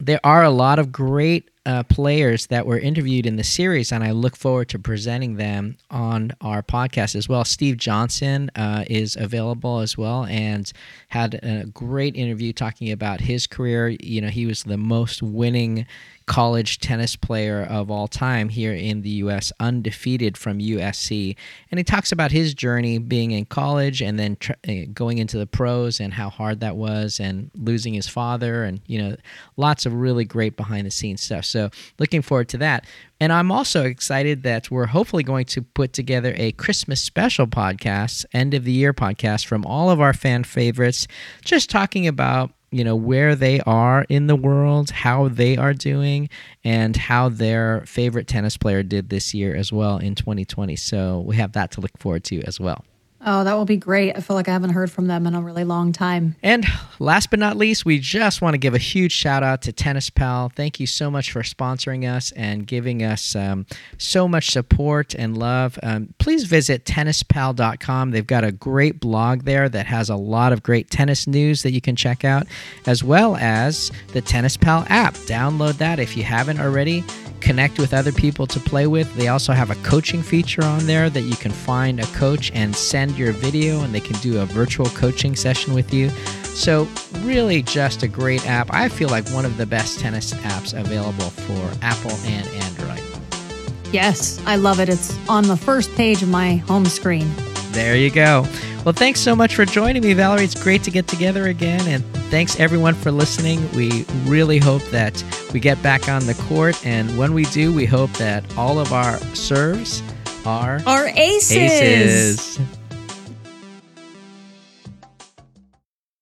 there are a lot of great uh, players that were interviewed in the series, and I look forward to presenting them on our podcast as well. Steve Johnson uh, is available as well and had a great interview talking about his career. You know, he was the most winning college tennis player of all time here in the U.S., undefeated from USC. And he talks about his journey being in college and then tr- uh, going into the pros and how hard that was and losing his father and, you know, lots of really great behind the scenes stuff. So looking forward to that. And I'm also excited that we're hopefully going to put together a Christmas special podcast, end of the year podcast from all of our fan favorites, just talking about you know where they are in the world how they are doing and how their favorite tennis player did this year as well in 2020 so we have that to look forward to as well Oh, that will be great. I feel like I haven't heard from them in a really long time. and last but not least, we just want to give a huge shout out to Tennis Pal. Thank you so much for sponsoring us and giving us um, so much support and love. Um, please visit tennispal.com. They've got a great blog there that has a lot of great tennis news that you can check out, as well as the Tennis Pal app. Download that if you haven't already connect with other people to play with. They also have a coaching feature on there that you can find a coach and send your video, and they can do a virtual coaching session with you. So, really, just a great app. I feel like one of the best tennis apps available for Apple and Android. Yes, I love it. It's on the first page of my home screen. There you go. Well, thanks so much for joining me, Valerie. It's great to get together again. And thanks everyone for listening. We really hope that we get back on the court. And when we do, we hope that all of our serves are Our aces. aces.